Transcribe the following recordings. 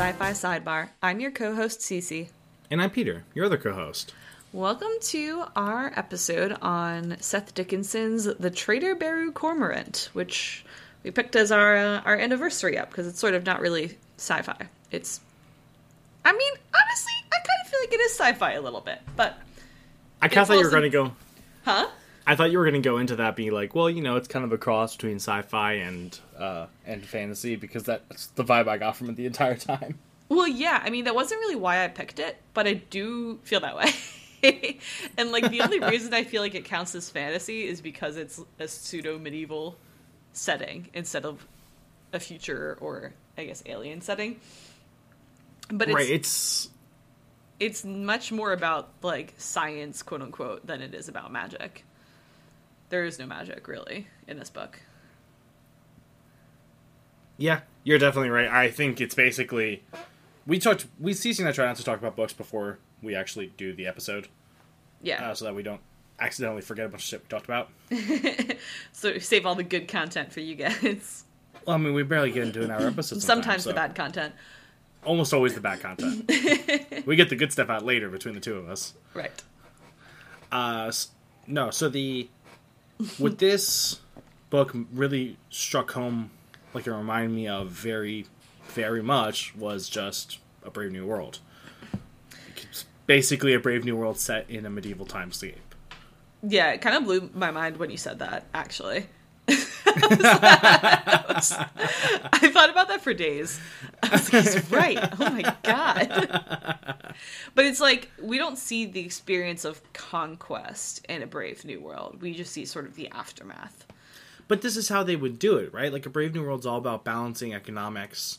Sci Fi Sidebar. I'm your co host, Cece. And I'm Peter, your other co host. Welcome to our episode on Seth Dickinson's The Traitor Baru Cormorant, which we picked as our uh, our anniversary up because it's sort of not really sci fi. It's, I mean, honestly, I kind of feel like it is sci fi a little bit, but. I kind of thought you were going to go. Huh? I thought you were going to go into that being like, well, you know, it's kind of a cross between sci-fi and uh, and fantasy because that's the vibe I got from it the entire time. Well, yeah, I mean, that wasn't really why I picked it, but I do feel that way. and like the only reason I feel like it counts as fantasy is because it's a pseudo medieval setting instead of a future or I guess alien setting. But it's right. It's it's much more about like science, quote unquote, than it is about magic. There is no magic really in this book. yeah, You're definitely right. I think it's basically we talked we Cece and I try not to talk about books before we actually do the episode, Yeah. uh, so that we don't accidentally forget a bunch of shit we talked about. so save all the good content for you guys. Well, I mean, we barely get into an hour episode. Sometimes so the bad content. Almost always the bad content. we get the good stuff out later between the two of us. Right. Uh, no, so the what this book really struck home, like it reminded me of very, very much, was just a Brave New World. It's basically a Brave New World set in a medieval timescape. Yeah, it kind of blew my mind when you said that, actually. I, was- I thought about that for days. He's right. Oh my god. But it's like we don't see the experience of conquest in a Brave New World. We just see sort of the aftermath. but this is how they would do it, right? Like a Brave New World's all about balancing economics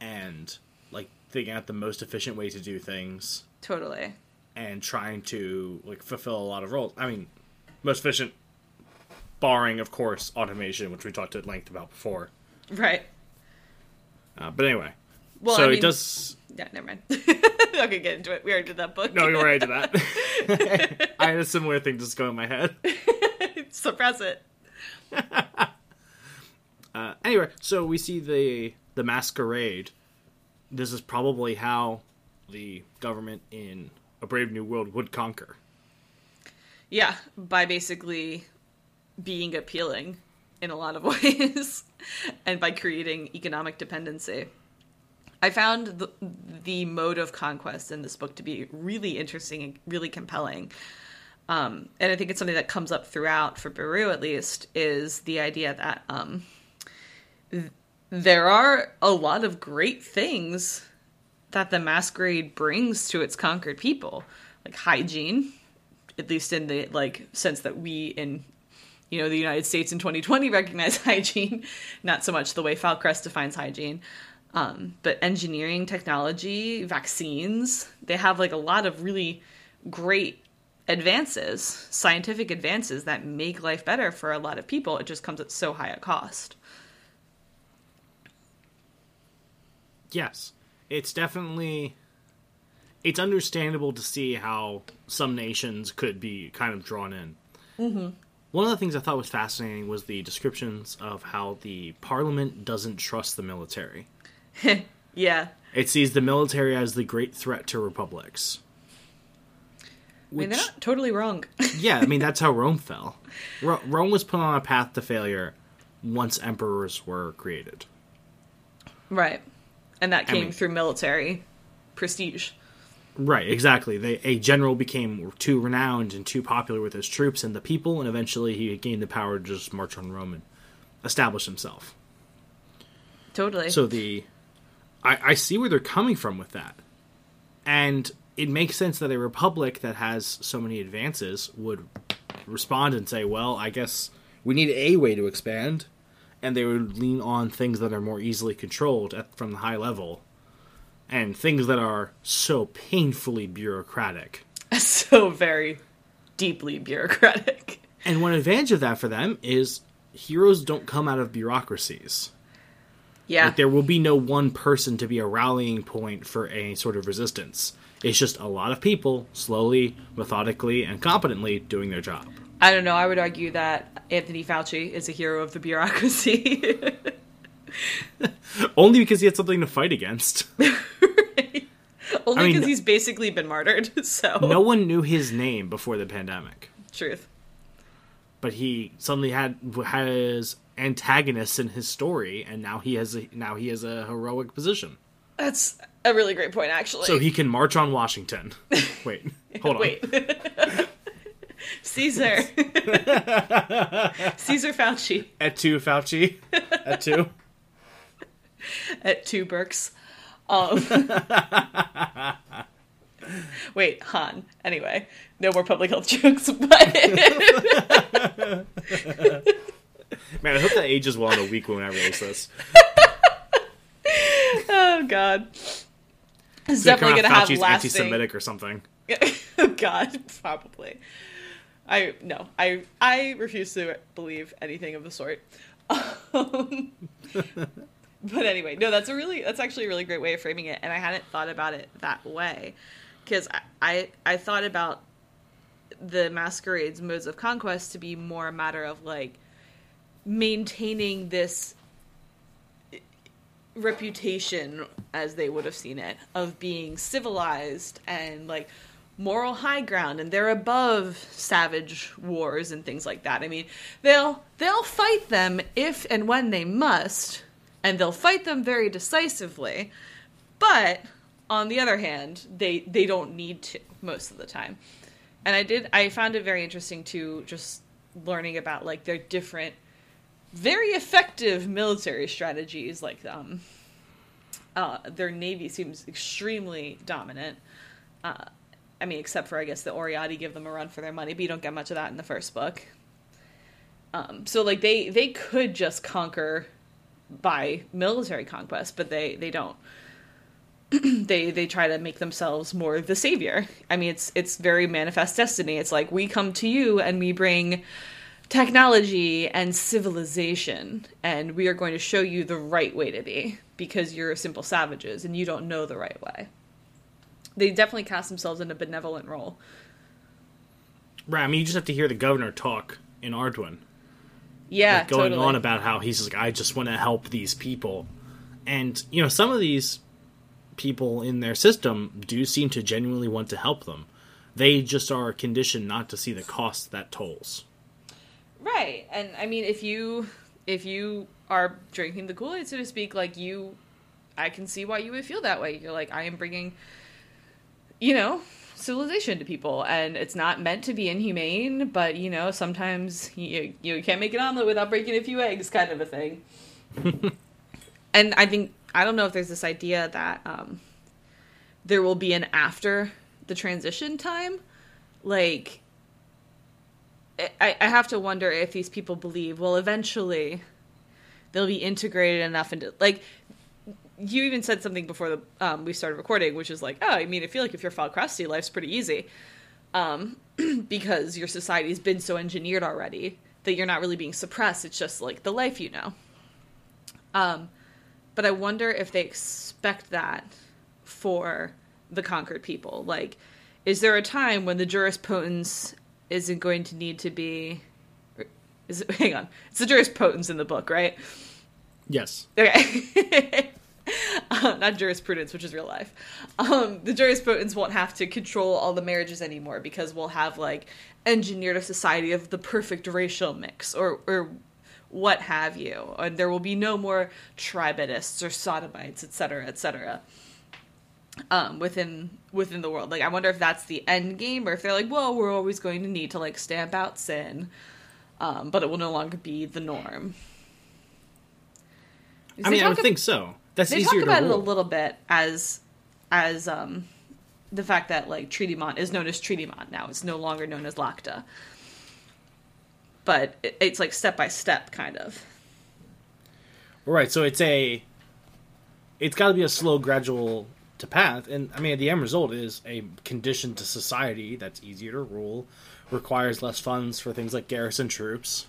and like figuring out the most efficient way to do things Totally. and trying to like fulfill a lot of roles. I mean, most efficient, barring of course automation, which we talked at length about before. Right. Uh, but anyway, Well, so I mean, it does. Yeah, never mind. okay, get into it. We already did that book. No, you're right to that. I had a similar thing just go in my head. Suppress it. Uh, anyway, so we see the the masquerade. This is probably how the government in a Brave New World would conquer. Yeah, by basically being appealing in a lot of ways and by creating economic dependency. I found the, the mode of conquest in this book to be really interesting and really compelling. Um, and I think it's something that comes up throughout, for Baru at least, is the idea that um, th- there are a lot of great things that the masquerade brings to its conquered people, like hygiene, at least in the like sense that we in you know the United States in 2020 recognize hygiene, not so much the way Falcrest defines hygiene. Um, but engineering, technology, vaccines, they have like a lot of really great advances, scientific advances that make life better for a lot of people. It just comes at so high a cost. Yes, it's definitely. It's understandable to see how some nations could be kind of drawn in. Mm-hmm. One of the things I thought was fascinating was the descriptions of how the parliament doesn't trust the military. Yeah. It sees the military as the great threat to republics. I mean, they're not totally wrong. yeah, I mean that's how Rome fell. Ro- Rome was put on a path to failure once emperors were created. right. And that came mean- through military prestige. Right, exactly. They, a general became too renowned and too popular with his troops and the people, and eventually he gained the power to just march on Rome and establish himself. Totally. So the, I, I see where they're coming from with that, and it makes sense that a republic that has so many advances would respond and say, "Well, I guess we need a way to expand," and they would lean on things that are more easily controlled at, from the high level, and things that are so painfully bureaucratic. so very deeply bureaucratic. And one advantage of that for them is heroes don't come out of bureaucracies. Yeah. Like there will be no one person to be a rallying point for any sort of resistance. It's just a lot of people slowly, methodically, and competently doing their job. I don't know. I would argue that Anthony Fauci is a hero of the bureaucracy. Only because he had something to fight against. Only I mean, because he's basically been martyred. So No one knew his name before the pandemic, truth. but he suddenly had has antagonists in his story, and now he has a, now he has a heroic position. That's a really great point, actually. So he can march on Washington. Wait, hold on. Wait. Caesar. Caesar Fauci At two, Fauci. At two. at two Birx. Um, wait, Han. Anyway, no more public health jokes, but Man, I hope that ages well in a week when I release this. oh god. It's It's definitely gonna out have Fauci's lasting. anti-Semitic or something. oh god, probably. I no, I I refuse to believe anything of the sort. Um, but anyway, no, that's a really that's actually a really great way of framing it, and I hadn't thought about it that way because I, I I thought about the masquerades modes of conquest to be more a matter of like maintaining this reputation as they would have seen it of being civilized and like moral high ground and they're above savage wars and things like that. I mean, they'll they'll fight them if and when they must and they'll fight them very decisively. But on the other hand, they they don't need to most of the time. And I did I found it very interesting to just learning about like their different very effective military strategies like um uh, their navy seems extremely dominant. Uh, i mean except for i guess the oriati give them a run for their money but you don't get much of that in the first book. Um, so like they they could just conquer by military conquest but they they don't. They they try to make themselves more the savior. I mean it's it's very manifest destiny. It's like we come to you and we bring technology and civilization and we are going to show you the right way to be because you're simple savages and you don't know the right way they definitely cast themselves in a benevolent role Right, I mean, you just have to hear the governor talk in Aurdwynn. yeah like, going totally. on about how he's like, I just want to help these people. And, you know, some of these people in their system do seem to genuinely want to help them. They just are conditioned not to see the cost that tolls. Right and i mean if you if you are drinking the kool-aid so to speak like you i can see why you would feel that way. You're like i am bringing you know civilization to people and it's not meant to be inhumane but you know sometimes you you can't make an omelet without breaking a few eggs kind of a thing. And i think i don't know if there's this idea that um there will be an after the transition time like I, I have to wonder if these people believe well eventually they'll be integrated enough into like you even said something before the um, we started recording, which is like, oh, I mean, I feel like if you're Falcresti, life's pretty easy, um, because your society's been so engineered already that you're not really being suppressed. It's just like the life you know. Um, but I wonder if they expect that for the conquered people. Like, is there a time when the juris-potens isn't going to need to be? Is it? Hang on, it's the juris-potens in the book, right? Yes. Okay. um, not jurisprudence, which is real life. Um, the jurisprudence won't have to control all the marriages anymore because we'll have like engineered a society of the perfect racial mix or or what have you, and there will be no more tribadists or sodomites, etc., etc. Um, within within the world, like I wonder if that's the end game, or if they're like, well, we're always going to need to like stamp out sin, um, but it will no longer be the norm. I mean, I would ab- think so. That's they easier talk about to it a little bit as as um the fact that like Treatymont is known as Treatymont now. It's no longer known as Lacta. But it, it's like step by step kind of. Right, so it's a it's got to be a slow gradual to path and I mean the end result is a condition to society that's easier to rule, requires less funds for things like garrison troops.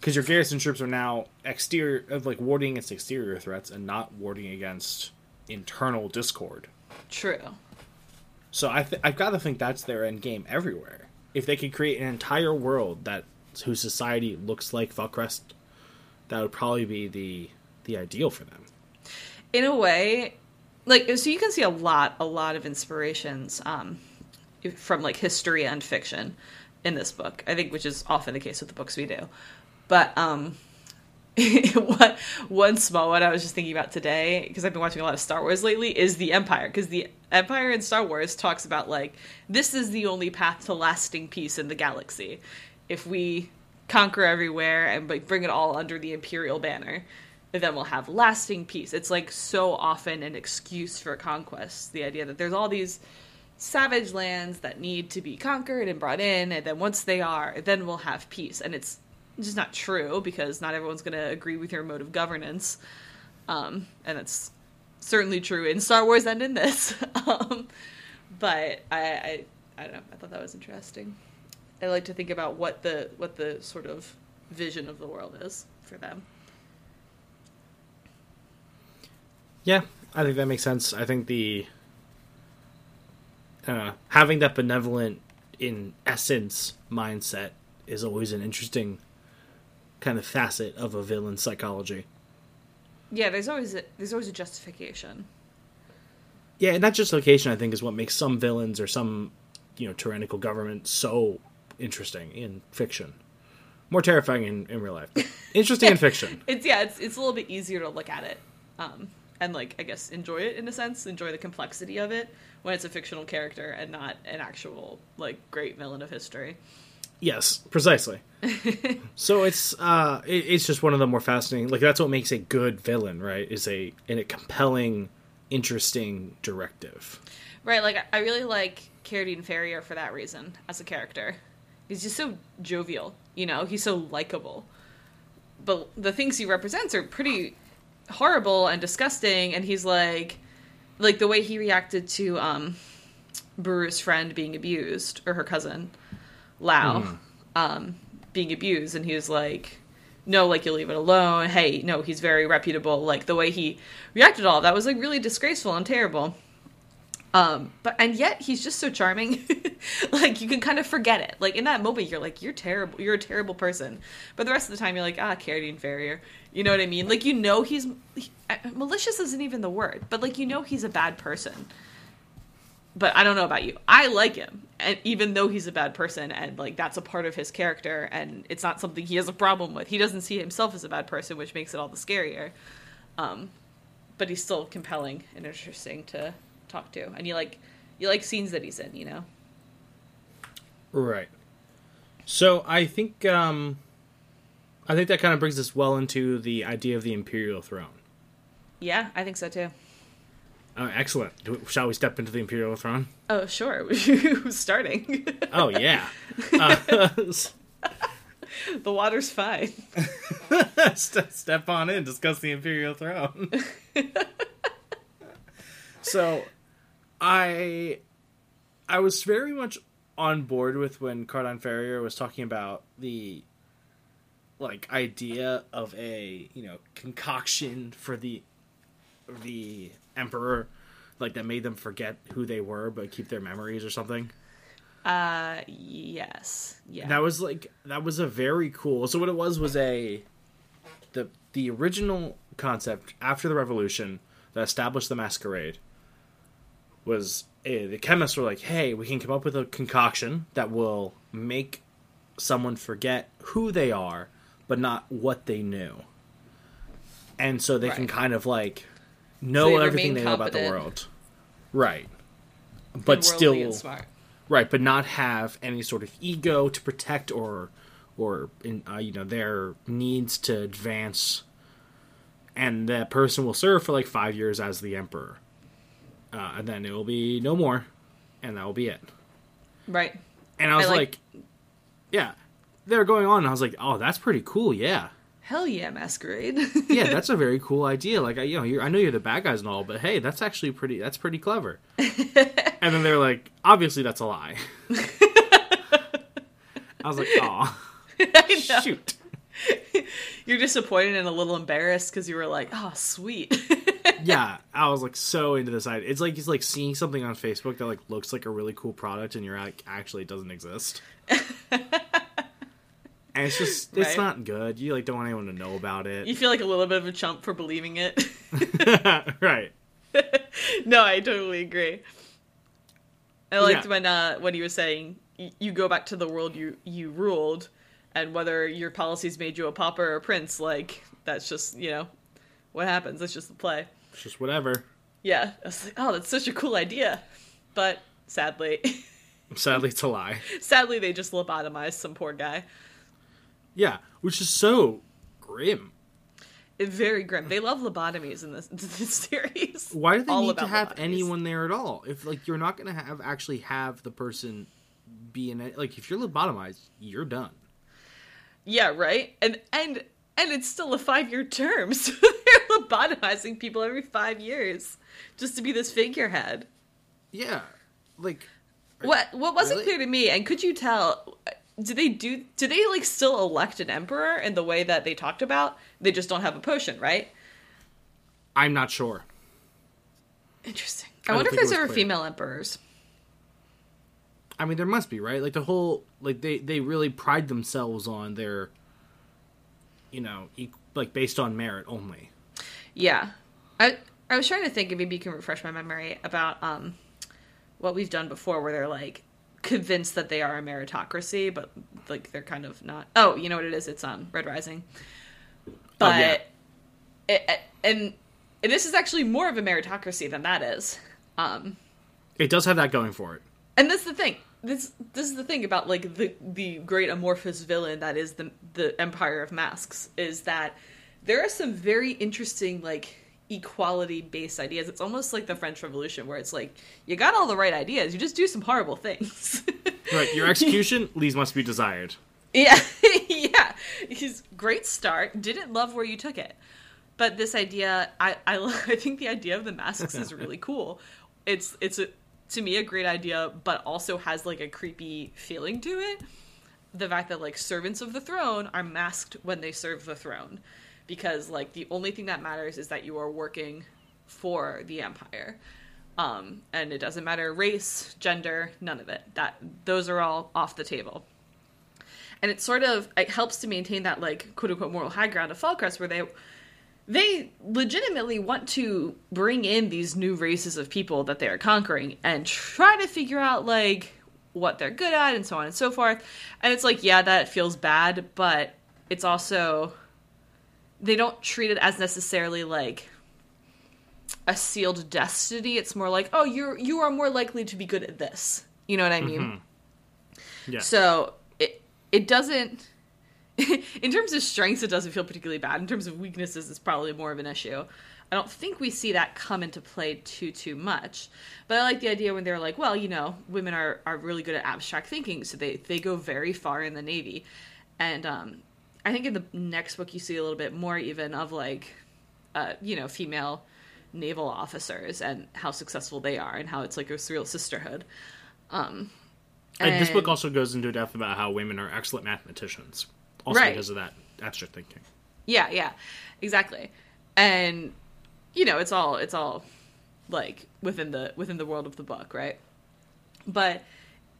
Cuz your garrison troops are now exterior of like warding against exterior threats and not warding against internal discord. True. So I th- I've got to think that's their end game everywhere. If they could create an entire world that whose society looks like Falcrest, that would probably be the the ideal for them. in a way, like so you can see a lot, a lot of inspirations um, from like history and fiction in this book. I think, which is often the case with the books we do. But um, one one small one I was just thinking about today because I've been watching a lot of Star Wars lately is the Empire because the Empire in Star Wars talks about like this is the only path to lasting peace in the galaxy. If we conquer everywhere and like bring it all under the imperial banner, then we'll have lasting peace. It's like so often an excuse for conquest. The idea that there's all these savage lands that need to be conquered and brought in, and then once they are, then we'll have peace. And it's just not true because not everyone's going to agree with your mode of governance. Um, and that's certainly true in Star Wars and in this. um, but I, I, I don't know. I thought that was interesting. I like to think about what the what the sort of vision of the world is for them. Yeah, I think that makes sense. I think the uh, having that benevolent in essence mindset is always an interesting kind of facet of a villain's psychology. Yeah, there's always a, there's always a justification. Yeah, and that justification I think is what makes some villains or some you know tyrannical government so interesting in fiction. More terrifying in, in real life. Interesting in fiction. It's yeah, it's it's a little bit easier to look at it, um, and like I guess enjoy it in a sense, enjoy the complexity of it when it's a fictional character and not an actual like great villain of history. Yes, precisely. so it's uh it, it's just one of the more fascinating like that's what makes a good villain, right? Is a in a compelling, interesting directive. Right, like I really like Cairdine Farrier for that reason as a character. He's just so jovial, you know, he's so likable. But the things he represents are pretty horrible and disgusting and he's like like the way he reacted to um Baru's friend being abused or her cousin Lao Mhm. um being abused and he was like no like you leave it alone. Hey no he's very reputable. Like the way he reacted to all that was like really disgraceful and terrible um but and yet he's just so charming like you can kind of forget it like in that moment you're like you're terrible you're a terrible person but the rest of the time you're like ah Cairdine Farrier you know what I mean like you know he's he, uh, malicious isn't even the word but like you know he's a bad person but I don't know about you. I like him, and even though he's a bad person, and like that's a part of his character, and it's not something he has a problem with. He doesn't see himself as a bad person, which makes it all the scarier. Um, but he's still compelling and interesting to talk to, and you like you like scenes that he's in. You know, Right. So I think um I think that kind of brings us well into the idea of the imperial throne. yeah, I think so too. Uh, excellent. Shall we step into the imperial throne? Oh, sure, who's starting? Oh yeah. Uh, the water's fine. Step on in, discuss the imperial throne. so, I I was very much on board with when Cairdine Farrier was talking about the like idea of a you know concoction for the the emperor like that made them forget who they were but keep their memories or something Uh, yes, yeah. that was like that was a very cool. So what it was was a the the original concept after the revolution that established the masquerade was eh, the chemists were like, "Hey, we can come up with a concoction that will make someone forget who they are, but not what they knew." And so they can kind of like So know they everything they know about the world, right? But still, smart. right but not have any sort of ego to protect or or in, uh, you know their needs to advance and that person will serve for like five years as the emperor uh, and then it will be no more and that will be it. Right. and i was I like, like- yeah they're going on and i was like oh that's pretty cool yeah. Hell yeah, masquerade. yeah that's a very cool idea. Like I, you know you're, i know you're the bad guys and all but hey that's actually pretty that's pretty clever. And then they're like obviously that's a lie. I was like oh shoot. You're disappointed and a little embarrassed because you were like, "Oh, sweet." yeah, I was like so into this idea. It's like it's like seeing something on Facebook that like looks like a really cool product, and you're like, actually, it doesn't exist. and it's just it's Right. not good. You like don't want anyone to know about it. You feel like a little bit of a chump for believing it. right. no, I totally agree. I liked Yeah. when uh when he was saying you go back to the world you you ruled, and whether your policies made you a pauper or a prince, like that's just you know what happens. It's just the play. It's just whatever. Yeah, I was like, oh, that's such a cool idea, but sadly, Sadly, it's a lie. sadly they just lobotomized some poor guy. Yeah, which is so grim. It's very grim. They love lobotomies in this, this series. Why do they All need to have lobotomies. anyone there at all? If like you're not gonna have actually have the person be in it, like if you're lobotomized, you're done. Yeah, right. And and and it's still a five year term, so they're lobotomizing people every five years just to be this figurehead. Yeah, like What what wasn't Really? clear to me, and could you tell? Do they do? Do they like still elect an emperor in the way that they talked about? They just don't have a potion, right? I'm not sure. Interesting. I I, wonder if there's ever clear. female emperors. I mean, there must be right. Like the whole like they they really pride themselves on their, you know, like based on merit only. Yeah, I I was trying to think, and maybe you can refresh my memory about um what we've done before, where they're like convinced that they are a meritocracy, but like they're kind of not. Oh, you know what it is? It's um Red Rising. But Oh, yeah. it, it- and, and this is actually more of a meritocracy than that is. Um, It does have that going for it. and this is the thing. This this is the thing about like the the great amorphous villain that is the the Empire of Masks is that there are some very interesting like equality based ideas. It's almost like the French Revolution where it's like you got all the right ideas, you just do some horrible things. Right, your execution leaves must be desired. Yeah, yeah. He's great start. Didn't love where you took it, but this idea, I, I, I think the idea of the masks is really cool. It's, it's a, to me a great idea, but also has like a creepy feeling to it. The fact that like servants of the throne are masked when they serve the throne, because like the only thing that matters is that you are working for the empire um, and it doesn't matter race, gender, none of it. That those are all off the table. And it sort of it helps to maintain that like quote unquote moral high ground of Falcrest, where they they legitimately want to bring in these new races of people that they are conquering and try to figure out like what they're good at and so on and so forth. And it's like, yeah, that feels bad, but it's also they don't treat it as necessarily like a sealed destiny. It's more like, oh, you're you are more likely to be good at this. You know what I mean? Mm-hmm. Yeah. So it it doesn't. in terms of strengths, it doesn't feel particularly bad. In terms of weaknesses, it's probably more of an issue. I don't think we see that come into play too too much. But I like the idea when they're like, well, you know, women are, are really good at abstract thinking, so they they go very far in the navy. And um, I think in the next book you see a little bit more even of like, uh, you know, female naval officers and how successful they are and how it's like a real sisterhood. Um, And this book also goes into depth about how women are excellent mathematicians, also Right. because of that abstract thinking. Yeah, yeah, exactly. And you know, it's all it's all like within the within the world of the book, right? But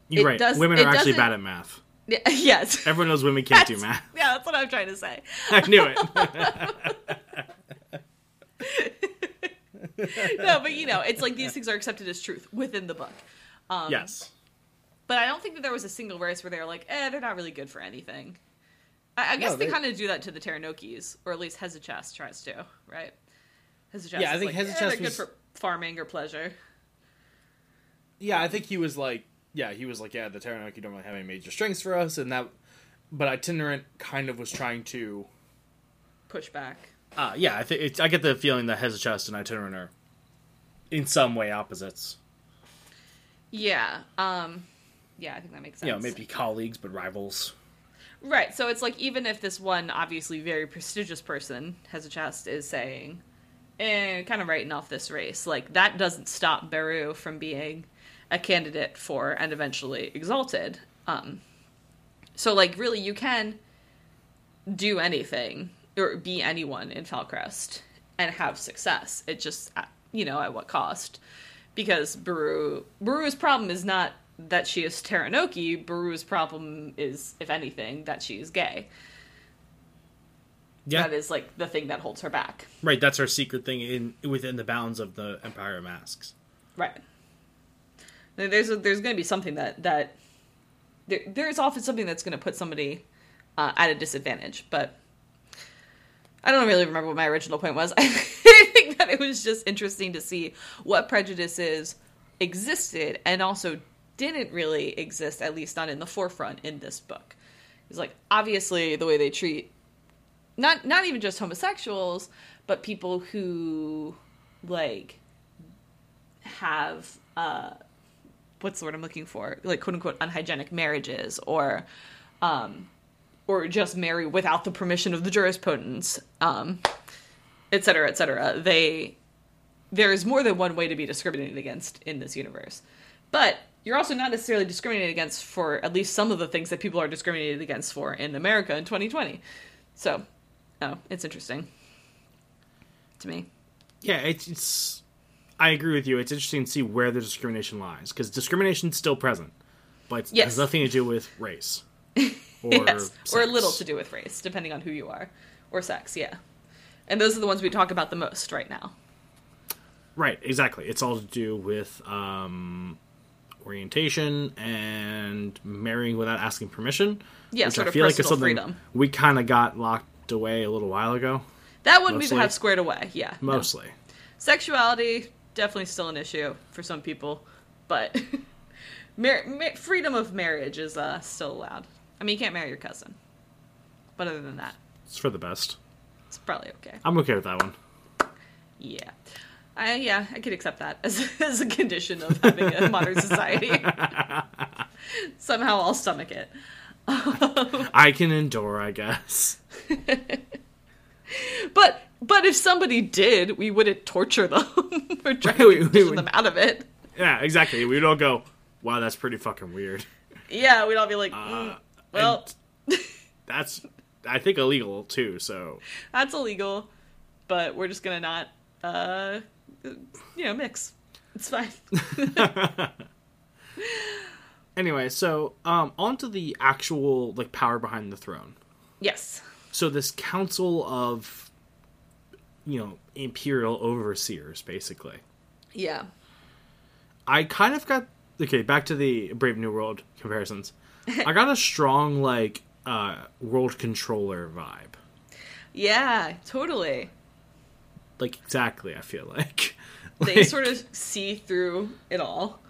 You're It right. does- women it are actually bad at math. yeah, yes, Everyone knows women can't do math. Yeah, that's what I'm trying to say. I knew it. No, but you know, it's like these things are accepted as truth within the book. Um, yes. But I don't think that there was a single race where they were like, eh, they're not really good for anything. I, I guess No, they, they- kind of do that to the Taranokis, or at least Hezekiah tries to, right? Hezekiah Yeah, I is think like, eh, Hezekiah they're good for farming or pleasure. Yeah, I think he was like, yeah, he was like, yeah, the Taranoki don't really have any major strengths for us, and that. But itinerant kind of was trying to. Push back. Uh, yeah, I think I get the feeling that Hezekiah and itinerant are, in some way, opposites. Yeah. Um yeah, I think that makes sense. You know, maybe colleagues but rivals. Right. So it's like even if this one obviously very prestigious person has a chest is saying eh, kind of writing off this race, like that doesn't stop Baru from being a candidate for and eventually exalted. Um so like really you can do anything or be anyone in Falcrest and have success. It just uh, you know at what cost? Because Baru Baru's problem is not that she is Taranoki, Baru's problem is, if anything, that she is gay. Yeah, That is like the thing that holds her back. right. That's our secret thing in within the bounds of the Empire of Masks. Right. There's a, there's going to be something that that there, there's often something that's going to put somebody uh, at a disadvantage, but I don't really remember what my original point was. I think that it was just interesting to see what prejudices existed and also didn't really exist, at least not in the forefront in this book. It's like obviously the way they treat not not even just homosexuals, but people who like have uh what's the word I'm looking for? Like quote unquote unhygienic marriages or um or just marry without the permission of the jurisprudence, um, et cetera, et cetera. They there is more than one way to be discriminated against in this universe. But you're also not necessarily discriminated against for at least some of the things that people are discriminated against for in America in 2020. So, oh, it's interesting to me. Yeah, it's, it's. I agree with you. It's interesting to see where the discrimination lies because discrimination's still present, but it Yes. has nothing to do with race or yes, or a little to do with race, depending on who you are, or sex. Yeah, and those are the ones we talk about the most right now. Right, exactly. It's all to do with um, orientation and marrying without asking permission. Yeah, which sort I of feel like is something freedom. we kind of got locked away a little while ago. That one Mostly. we have squared away. Yeah, no. Mostly, sexuality definitely still an issue for some people, but mar- ma- freedom of marriage is uh, still allowed. I mean, you can't marry your cousin, but other than that, it's for the best. it's probably okay. I'm okay with that one. Yeah. I, yeah, I could accept that as, as a condition of having a modern society. Somehow I'll stomach it. I can endure, I guess. But but if somebody did, we wouldn't torture them or try We- we to would- them out of it. Yeah, exactly. We'd all go, "Wow, that's pretty fucking weird." Yeah, we'd all be like, mm, Uh, well, That's, I think, illegal too. So that's illegal, but we're just gonna not, uh, you know, mix. It's fine. anyway, so um, on to the actual like power behind the throne. yes. so this council of you know imperial overseers basically Yeah. i kind of got okay back to the brave new world comparisons i got a strong like uh world controller vibe Yeah, totally. Like exactly i feel like They Like, sort of see through it all.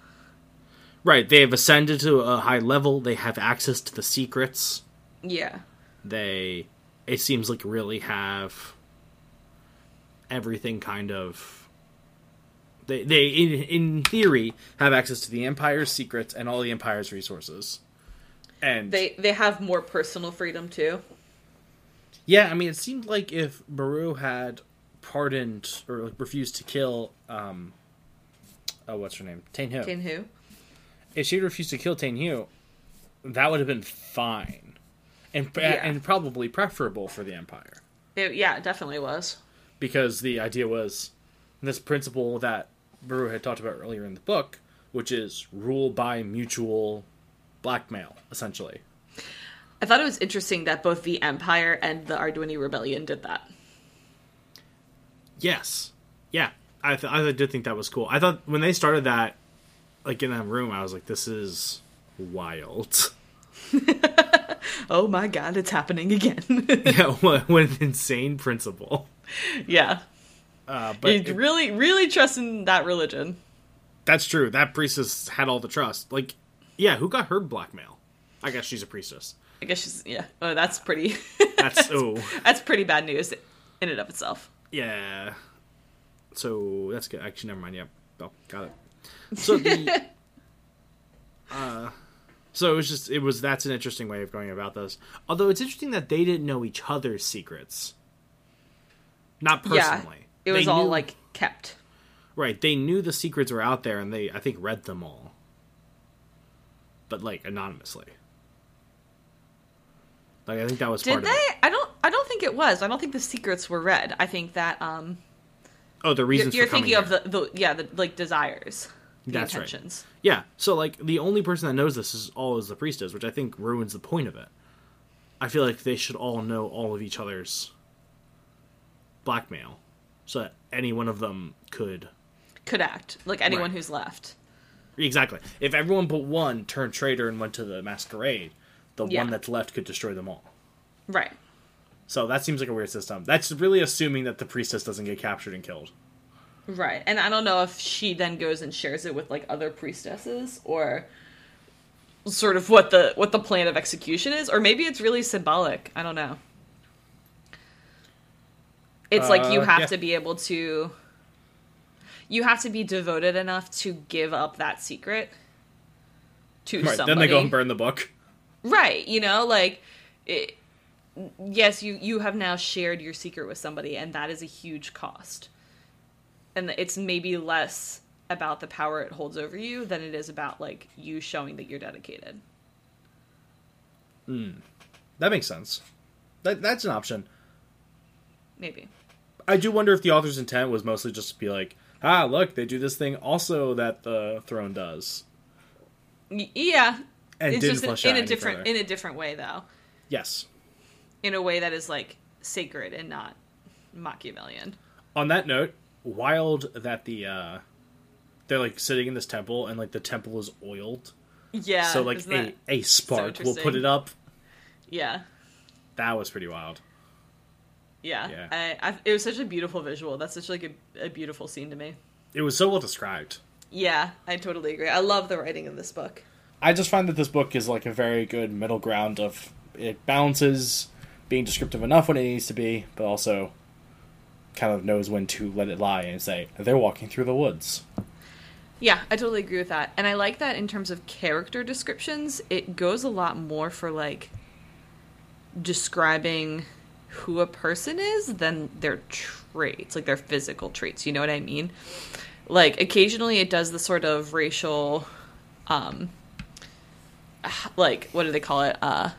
right they have ascended to a high level they have access to the secrets Yeah. they it seems like really have everything kind of they they in, in theory have access to the empire's secrets and all the empire's resources and They they have more personal freedom too. yeah i mean it seemed like if baru had pardoned or refused to kill um oh what's her name Tain Hu. Kin Hu. if she refused to kill Tain Hu, that would have been fine and Yeah. and probably preferable for the empire It, yeah, it definitely was. because the idea was this principle that Baru had talked about earlier in the book, which is rule by mutual blackmail, essentially. I thought it was interesting that both the Empire and the Aurdwynni Rebellion did that. Yes, yeah, I th- I did think that was cool. I thought when they started that, like in that room, I was like, this is wild. Oh my god, it's happening again. yeah, what, what an insane principle. yeah. Uh, but it- really, really trusting that religion. that's true. That priestess had all the trust. Like, yeah, who got her blackmail? I guess she's a priestess. I guess she's yeah. Oh, that's pretty. That's oh. that's pretty bad news in and of itself. Yeah. So that's good. Actually, never mind. Yep. Oh, got it. So the. uh, so it was just it was that's an interesting way of going about this. Although it's interesting that they didn't know each other's secrets. Not personally. Yeah, it was They all knew- like kept. right. They knew the secrets were out there, and they I think read them all. But like anonymously. Like I think that was Did part they? of it. I don't. I don't think it was. I don't think the secrets were read. I think that um, Oh, the you're, reasons you're for coming thinking of the, the yeah the like desires. the That's right. intentions. Yeah. So like the only person that knows this is all is the priestess, which I think ruins the point of it. I feel like they should all know all of each other's blackmail, so that any one of them could Could act like anyone Right. who's left. exactly. If everyone but one turned traitor and went to the masquerade, the Yeah. one that's left could destroy them all. Right. So that seems like a weird system. That's really assuming that the priestess doesn't get captured and killed. Right. And I don't know if she then goes and shares it with like other priestesses or sort of what the what the plan of execution is or maybe it's really symbolic. I don't know. It's like you Uh, have yeah. to be able to you have to be devoted enough to give up that secret to Right. somebody. Then they go and burn the book. Right, you know, like it, yes, you you have now shared your secret with somebody and that is a huge cost. And it's maybe less about the power it holds over you than it is about like you showing that you're dedicated. That makes sense. That that's an option. Maybe. I do wonder if the author's intent was mostly just to be like, ah, look, they do this thing also that the throne does, yeah. and it's didn't just in, in a different further. in a different way though. Yes. In a way that is like sacred and not Machiavellian. On that note, wild that the uh they're like sitting in this temple and like the temple is oiled, Yeah. so like a a spark will put it up. Yeah. That was pretty wild. Yeah. Yeah. I, I, it was such a beautiful visual. That's such like a, a beautiful scene to me. It was so well described. Yeah, I totally agree. I love the writing of this book. I just find that this book is like a very good middle ground of it balances being descriptive enough when it needs to be, but also kind of knows when to let it lie and say they're walking through the woods. Yeah, I totally agree with that. And I like that in terms of character descriptions, it goes a lot more for like describing who a person is than their traits, like their physical traits. You know what I mean? Like occasionally it does the sort of racial um like what do they call it? Uh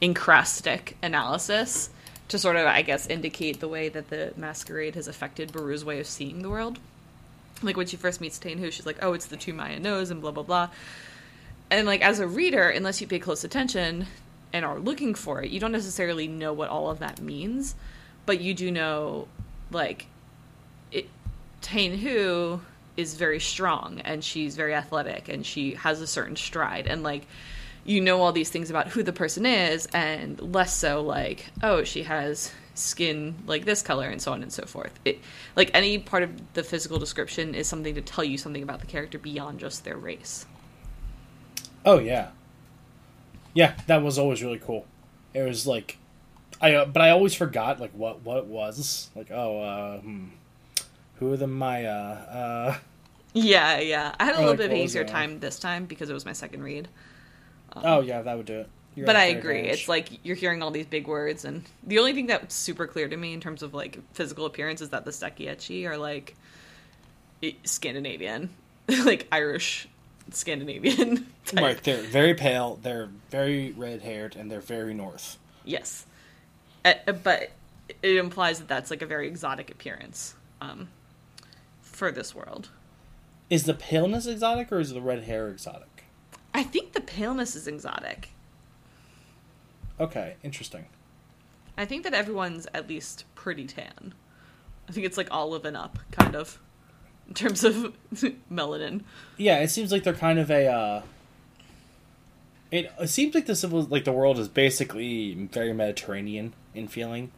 incrastic analysis to sort of I guess indicate the way that the masquerade has affected Baru's way of seeing the world like when she first meets Tain Hu, she's like, "Oh, it's the two Maya nose," and blah blah blah. And like as a reader, unless you pay close attention and are looking for it, you don't necessarily know what all of that means, but you do know, like, it. Tain Hu is very strong and she's very athletic and she has a certain stride and like you know all these things about who the person is and less so like oh she has skin like this color and so on and so forth it like any part of the physical description is something to tell you something about the character beyond just their race Oh yeah, yeah. That was always really cool. It was like, I uh, but I always forgot like what what it was like. Oh, uh, hmm, who are the Maya? Uh, yeah yeah i had a little like, bit of an easier that? time this time because it was my second read oh yeah, that would do it. You're but I agree. advantage. It's like you're hearing all these big words, and the only thing that's super clear to me in terms of like physical appearance is that the Stakhieczi are like Scandinavian, like Irish Scandinavian. type. right. They're very pale. They're very red haired, and they're very north. Yes, Uh, uh, but it implies that that's like a very exotic appearance um, for this world. Is the paleness exotic or is the red hair exotic? I think the paleness is exotic. Okay, interesting. I think that everyone's at least pretty tan. I think it's like olive and up, kind of, in terms of melanin. Yeah, it seems like they're kind of a. Uh, it, it seems like the civil like the world is basically very Mediterranean in feeling.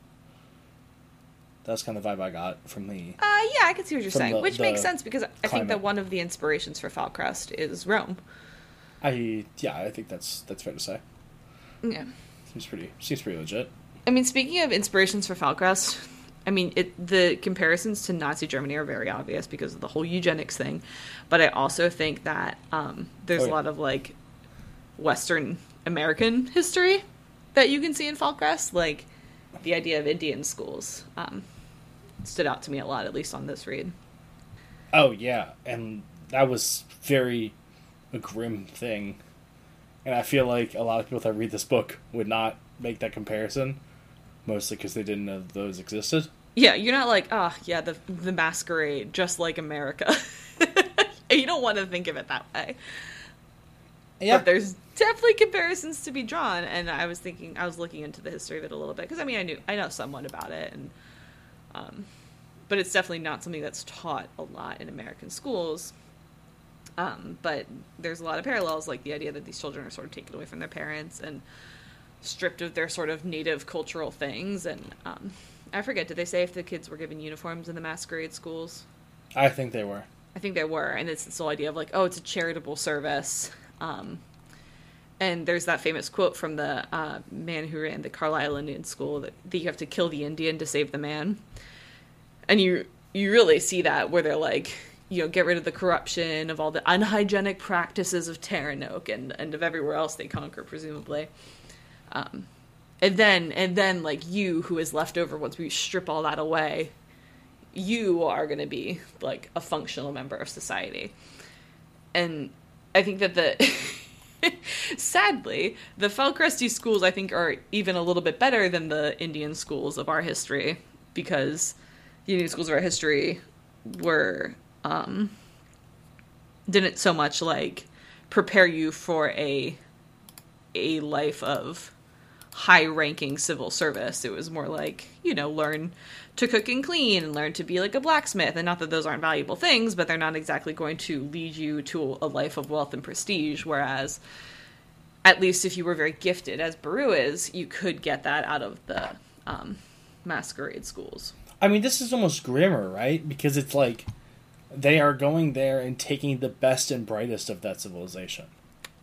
That's kind of the vibe I got from the. Uh, yeah, I can see what you're saying, the- which makes sense because I think that one of the inspirations for Falcrest is Rome. I yeah, I think that's that's fair to say. Yeah. Seems pretty seems pretty legit. I mean, speaking of inspirations for Falcrest, I mean, it, the comparisons to Nazi Germany are very obvious because of the whole eugenics thing. But I also think that um, there's Oh, a lot of like Western American history that you can see in Falcrest, like the idea of Indian schools. Um, stood out to me a lot, at least on this read. Oh yeah, and that was very a grim thing, and I feel like a lot of people that read this book would not make that comparison, mostly because they didn't know those existed. Yeah, you're not like, ah, yeah, the the masquerade, just like America. you don't want to think of it that way. Yeah. But there's definitely comparisons to be drawn, and I was thinking, I was looking into the history of it a little bit because I mean, I knew, I know somewhat about it, and um, but it's definitely not something that's taught a lot in American schools. Um, but there's a lot of parallels, like the idea that these children are sort of taken away from their parents and stripped of their sort of native cultural things. And um, I forget, did they say if the kids were given uniforms in the masquerade schools? I think they were. I think they were, and it's this whole idea of like, oh, it's a charitable service. Um, and there's that famous quote from the uh, man who ran the Carlisle Indian School that, that you have to kill the Indian to save the man. And you you really see that where they're like, you know, get rid of the corruption of all the unhygienic practices of Taranoke and and of everywhere else they conquer, presumably. Um, and then and then like you who is left over once we strip all that away you are going to be like a functional member of society. And I think that the sadly, the Falcresti schools I think are even a little bit better than the Indian schools of our history because the Indian schools of our history were um didn't so much like prepare you for a a life of high ranking civil service. It was more like, you know, learn to cook and clean and learn to be like a blacksmith. And not that those aren't valuable things, but they're not exactly going to lead you to a life of wealth and prestige. Whereas, at least if you were very gifted, as Baru is, you could get that out of the um, masquerade schools. I mean, this is almost grimmer, right? Because it's like they are going there and taking the best and brightest of that civilization.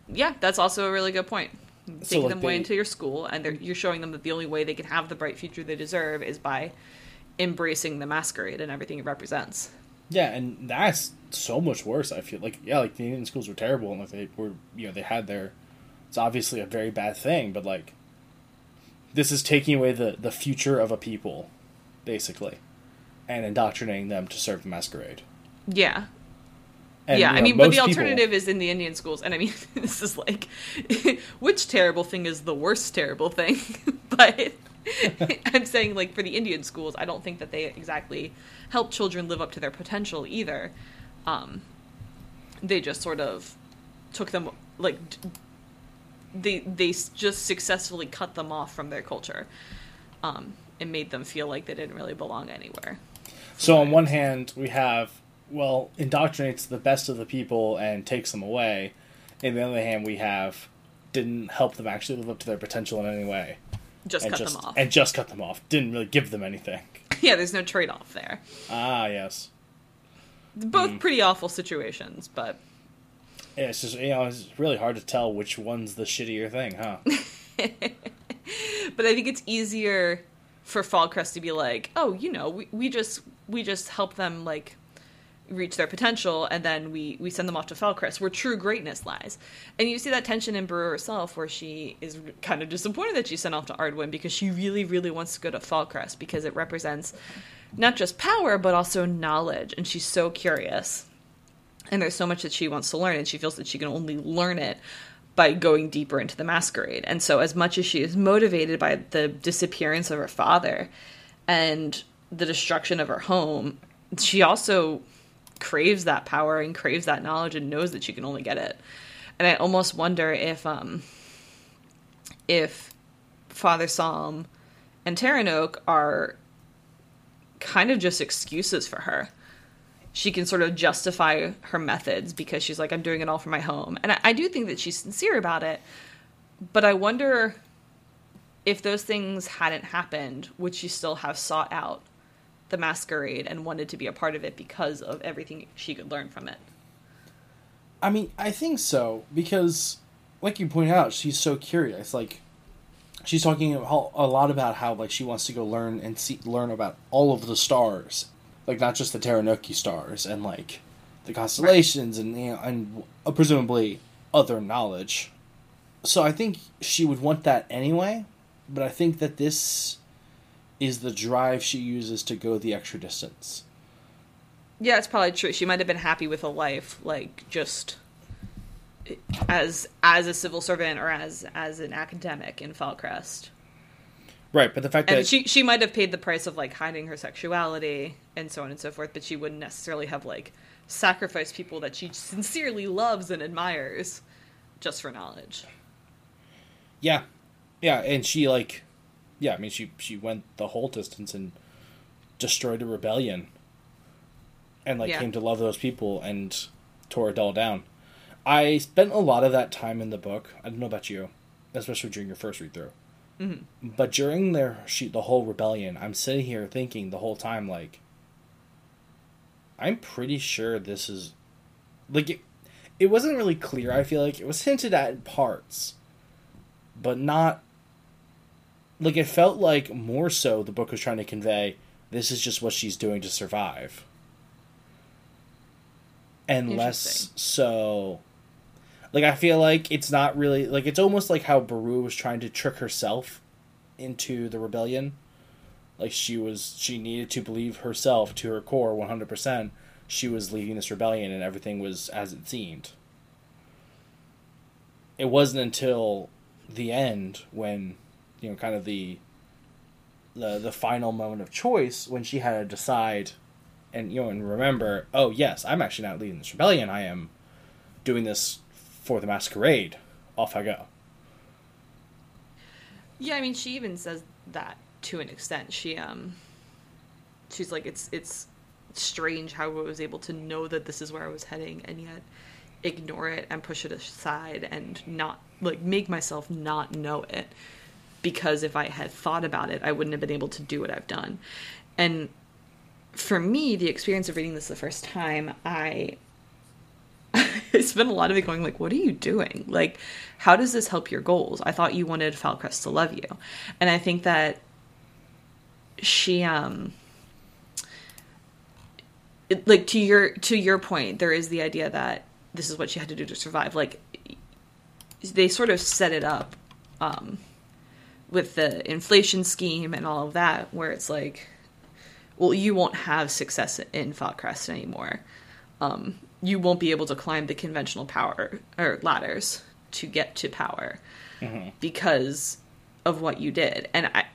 Yeah, that's also a really good point. Taking So, like, them away they- into your school, and they're, you're showing them that the only way they can have the bright future they deserve is by embracing the masquerade and everything it represents. Yeah, and that's so much worse. I feel like yeah, like the Indian schools were terrible, and like they were, you know, they had their. It's obviously a very bad thing, but like, this is taking away the the future of a people, basically, and indoctrinating them to serve the masquerade. Yeah, And, yeah, you I mean, but the people- alternative is in the Indian schools, and I mean, this is like, which terrible thing is the worst terrible thing? but I'm saying, like, for the Indian schools, I don't think that they exactly help children live up to their potential either. Um, they just sort of took them, like, they they just successfully cut them off from their culture, um, and made them feel like they didn't really belong anywhere. So on one hand, we have well indoctrinates the best of the people and takes them away. And the other hand, we have didn't help them actually live up to their potential in any way, Just and cut just them off. and just cut them off. Didn't really give them anything. yeah, there's no trade off there. Ah, yes. both Mm. pretty awful situations, but Yeah, it's just you know it's really hard to tell which one's the shittier thing, huh? but I think it's easier for Falcrest to be like, oh, you know, we, we just we just help them like reach their potential and then we we send them off to Falcrest where true greatness lies. And you see that tension in Baru herself where she is kind of disappointed that she's sent off to Aurdwynn because she really, really wants to go to Falcrest because it represents not just power but also knowledge and she's so curious. and there's so much that she wants to learn and she feels that she can only learn it by going deeper into the masquerade and so as much as she is motivated by the disappearance of her father and the destruction of her home she also craves that power and craves that knowledge and knows that she can only get it and i almost wonder if um if father Salm and Taranoke are kind of just excuses for her she can sort of justify her methods because she's like, I'm doing it all for my home. And I, I do think that she's sincere about it, but I wonder if those things hadn't happened, would she still have sought out the masquerade and wanted to be a part of it because of everything she could learn from it? I mean, I think so because, like you point out, she's so curious. Like, she's talking a lot about how like she wants to go learn and see learn about all of the stars, like not just the Taranoki stars and like the constellations and you know, and uh, presumably other knowledge. So I think she would want that anyway, but I think that this is the drive she uses to go the extra distance. Yeah, it's probably true. She might have been happy with a life like just as as a civil servant or as as an academic in Falcrest. Right, but the fact and that she she might have paid the price of like hiding her sexuality and so on and so forth, but she wouldn't necessarily have like sacrificed people that she sincerely loves and admires just for knowledge. Yeah, yeah, and she like, yeah, I mean, she she went the whole distance and destroyed a rebellion, and like Yeah. came to love those people and tore it all down. I spent a lot of that time in the book. I don't know about you, especially during your first read through. Mm-hmm. But during their she, the whole rebellion, I'm sitting here thinking the whole time like, I'm pretty sure this is, like, it, it wasn't really clear. I feel like it was hinted at in parts, but not. Like it felt like more so the book was trying to convey this is just what she's doing to survive, and less so. Like I feel like it's not really like it's almost like how Baru was trying to trick herself into the rebellion. Like she was she needed to believe herself to her core 100%. She was leading this rebellion and everything was as it seemed. It wasn't until the end when you know kind of the the the final moment of choice when she had to decide and you know and remember, oh yes, I'm actually not leading this rebellion. I am doing this for the masquerade. Off I go. Yeah, I mean, she even says that to an extent. She um, she's like, it's it's strange how I was able to know that this is where I was heading, and yet ignore it and push it aside and not like make myself not know it because if I had thought about it, I wouldn't have been able to do what I've done. And for me, the experience of reading this the first time, I I spent a lot of it going like, "What are you doing? Like, how does this help your goals?" I thought you wanted Falcrest to love you, and I think that she, um, it, like to your to your point, there is the idea that this is what she had to do to survive. Like, they sort of set it up, um, with the inflation scheme and all of that, where it's like, well, you won't have success in Falcrest anymore um, you won't be able to climb the conventional power or ladders to get to power because of what you did. And I,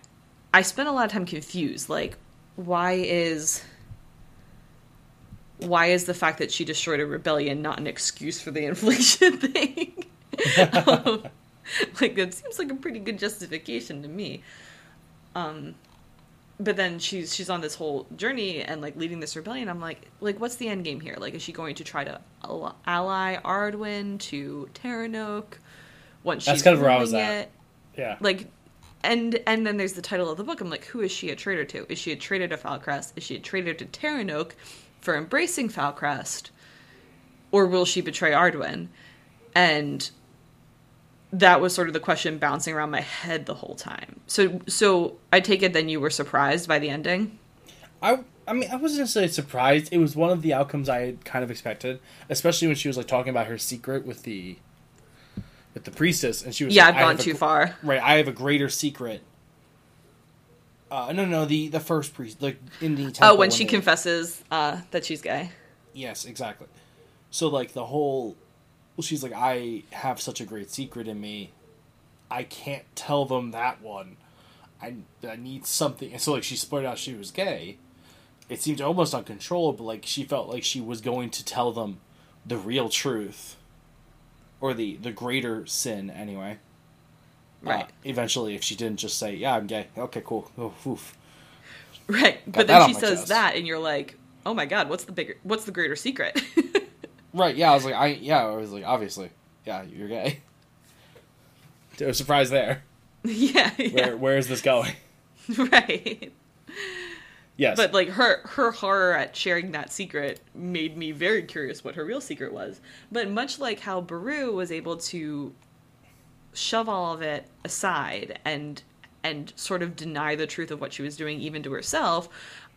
I spent a lot of time confused. Like, why is why is the fact that she destroyed a rebellion not an excuse for the inflation thing? um, like that seems like a pretty good justification to me. Um, but then she's she's on this whole journey and like leading this rebellion. I'm like, like what's the end game here? Like, is she going to try to ally Aurdwynn to Taranoke once That's she's kind of where I was ruling at. it? Yeah. Like, and and then there's the title of the book. I'm like, who is she a traitor to? Is she a traitor to Falcrest? Is she a traitor to Taranoke for embracing Falcrest, or will she betray Aurdwynn? And that was sort of the question bouncing around my head the whole time. So so I take it then you were surprised by the ending? I I mean I wasn't necessarily surprised. It was one of the outcomes I had kind of expected, especially when she was like talking about her secret with the with the priestess, and she was Yeah, like, I've gone have a too far. Right, I have a greater secret. Uh, no, no, the the first priest, like in the Oh, when she confesses uh, that she's gay. Yes, exactly. So like the whole, well, she's like, I have such a great secret in me, I can't tell them that one. I I need something, and so like she split out she was gay. It seemed almost uncontrollable. Like she felt like she was going to tell them the real truth, or the the greater sin anyway. Uh, Right. eventually, if she didn't just say, "Yeah, I'm gay," okay, cool. Oh, oof. Right. that But then she says chest. that and you're like, "Oh my god, what's the bigger what's the greater secret?" Right, yeah, I was like, I yeah, I was like, obviously, yeah, you're gay. I was surprised there. yeah, yeah. Where where is this going? Right. Yes, But like her her horror at sharing that secret made me very curious what her real secret was. But much like how Baru was able to shove all of it aside and and sort of deny the truth of what she was doing even to herself,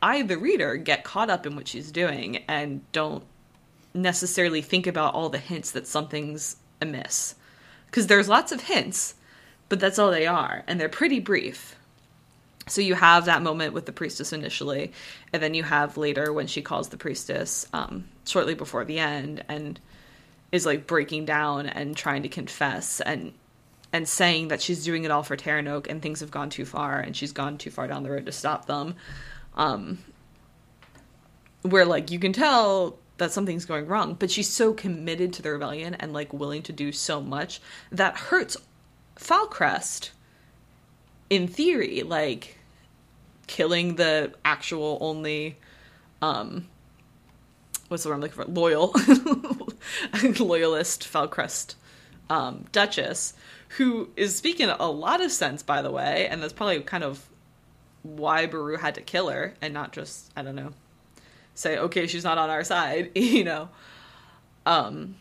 I the reader get caught up in what she's doing and don't necessarily think about all the hints that something's amiss. Cuz there's lots of hints, but that's all they are and they're pretty brief. So you have that moment with the priestess initially, and then you have later when she calls the priestess um, shortly before the end and is like breaking down and trying to confess. And and saying that she's doing it all for Taranoke and things have gone too far and she's gone too far down the road to stop them. Um, where like you can tell that something's going wrong, but she's so committed to the rebellion and like willing to do so much that hurts Falcrest in theory, like killing the actual only um what's the word I'm looking for? Loyal loyalist Falcrest um Duchess, who is speaking a lot of sense, by the way, and that's probably kind of why Baru had to kill her and not just, I don't know, say, okay, she's not on our side, you know. Um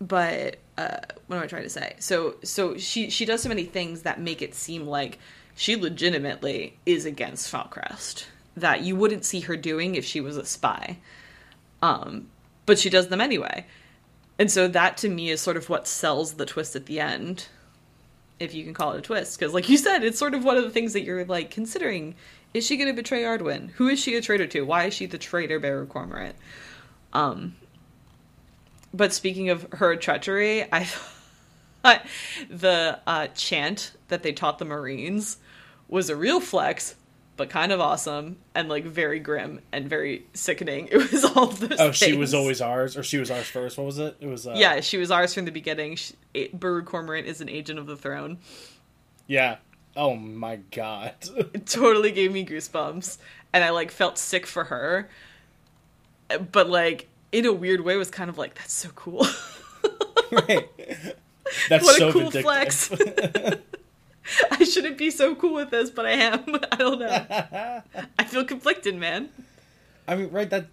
but uh, what am I trying to say? So so she she does so many things that make it seem like she legitimately is against Falcrest that you wouldn't see her doing if she was a spy. Um, but she does them anyway. And so that to me is sort of what sells the twist at the end, if you can call it a twist. Because, like you said, it's sort of one of the things that you're like considering: is she going to betray Aurdwynn? Who is she a traitor to? Why is she the traitor Baru Cormorant? Um, but speaking of her treachery, I thought the uh, chant that they taught the Marines was a real flex, but kind of awesome and like very grim and very sickening. It was all those. Oh, she was always ours, or she was ours first. What was it? It was. Uh, Yeah, she was ours from the beginning. She, Baru Cormorant is an agent of the throne. Yeah. Oh my god. It totally gave me goosebumps, and I like felt sick for her. But like in a weird way, was kind of like that's so cool. right. That's what so a cool flex. I shouldn't be so cool with this, but I am. I don't know. I feel conflicted, man. I mean, right? That.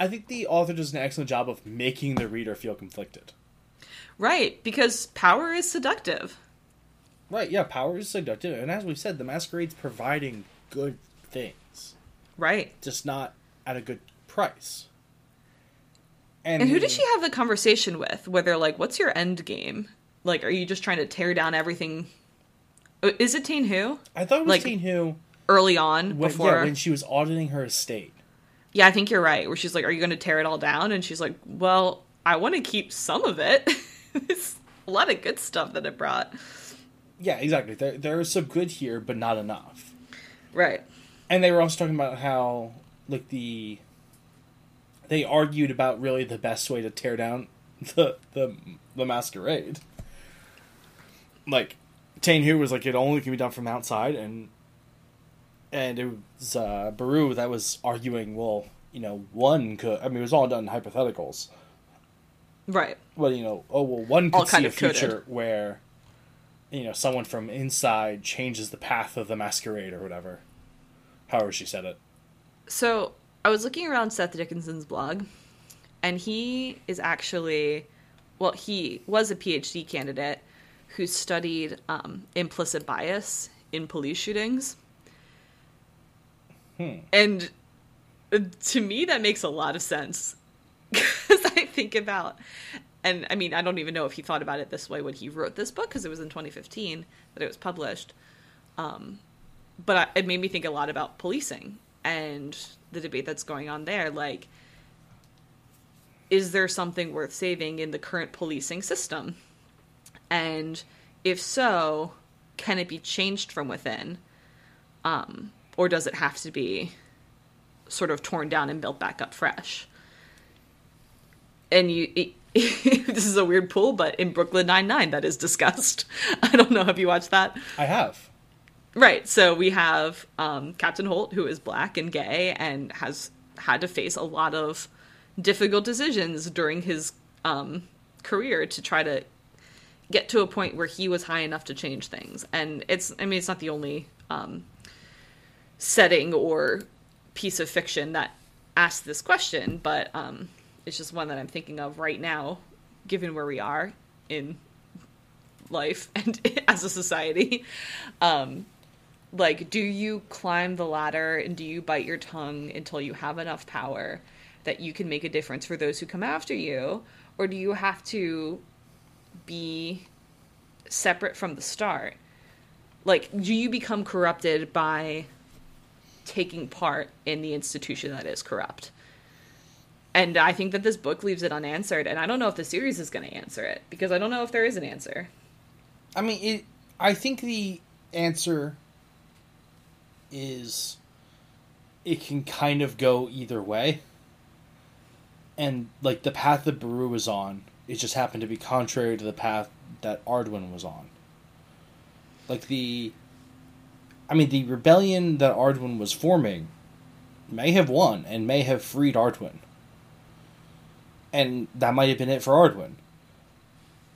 I think the author does an excellent job of making the reader feel conflicted. Right, because power is seductive. Right? Yeah. Power is seductive, and as we've said, the masquerade's providing good things, Right. just not at a good price. And, And who did she have the conversation with? Where they're like, "What's your end game? Like, are you just trying to tear down everything?" Uh, Is it Tain Hu I thought it was like, Tain Hu. early on When, before? yeah, when she was auditing her estate. Yeah, I think you're right. Where she's like, "Are you going to tear it all down?" And she's like, "Well, I want to keep some of it. it's a lot of good stuff that it brought." Yeah, exactly. There, there is some good here, but not enough. Right. And they were also talking about how, like the, they argued about really the best way to tear down the the the masquerade. Like, Tain Hu was like it only can be done from outside, and and it was uh, Baru that was arguing. Well, you know, one could. I mean, it was all done in hypotheticals. Right. Well, you know, oh well, one All could kind see a of coded. future where, you know, someone from inside changes the path of the masquerade or whatever. However, she said it. So I was looking around Seth Dickinson's blog, and he is actually, well, he was a PhD candidate who studied um, implicit bias in police shootings. And uh, to me, that makes a lot of sense. Because I think about, and I mean, I don't even know if he thought about it this way when he wrote this book, because it was in 2015 that it was published but I, it made me think a lot about policing and the debate that's going on there. Like, is there something worth saving in the current policing system? And if so, can it be changed from within? Um, or does it have to be sort of torn down and built back up fresh? And you, it, this is a weird pool, but in Brooklyn Nine Nine, that is discussed. I don't know. Have you watched that? I have. Right. So we have um, Captain Holt, who is black and gay and has had to face a lot of difficult decisions during his um, career to try to get to a point where he was high enough to change things. And it's, I mean, it's not the only um, setting or piece of fiction that asks this question, but um, it's just one that I'm thinking of right now, given where we are in life and as a society. Um, like do you climb the ladder and do you bite your tongue until you have enough power that you can make a difference for those who come after you? Or do you have to be separate from the start? Like do you become corrupted by taking part in the institution that is corrupt and I think that this book leaves it unanswered, and I don't know if the series is going to answer it because I don't know if there is an answer. I mean, it. I think the answer is it can kind of go either way. And like the path that Baru was on, it just happened to be contrary to the path that Aurdwynn was on. Like the I mean the rebellion that Aurdwynn was forming may have won and may have freed Aurdwynn. And that might have been it for Aurdwynn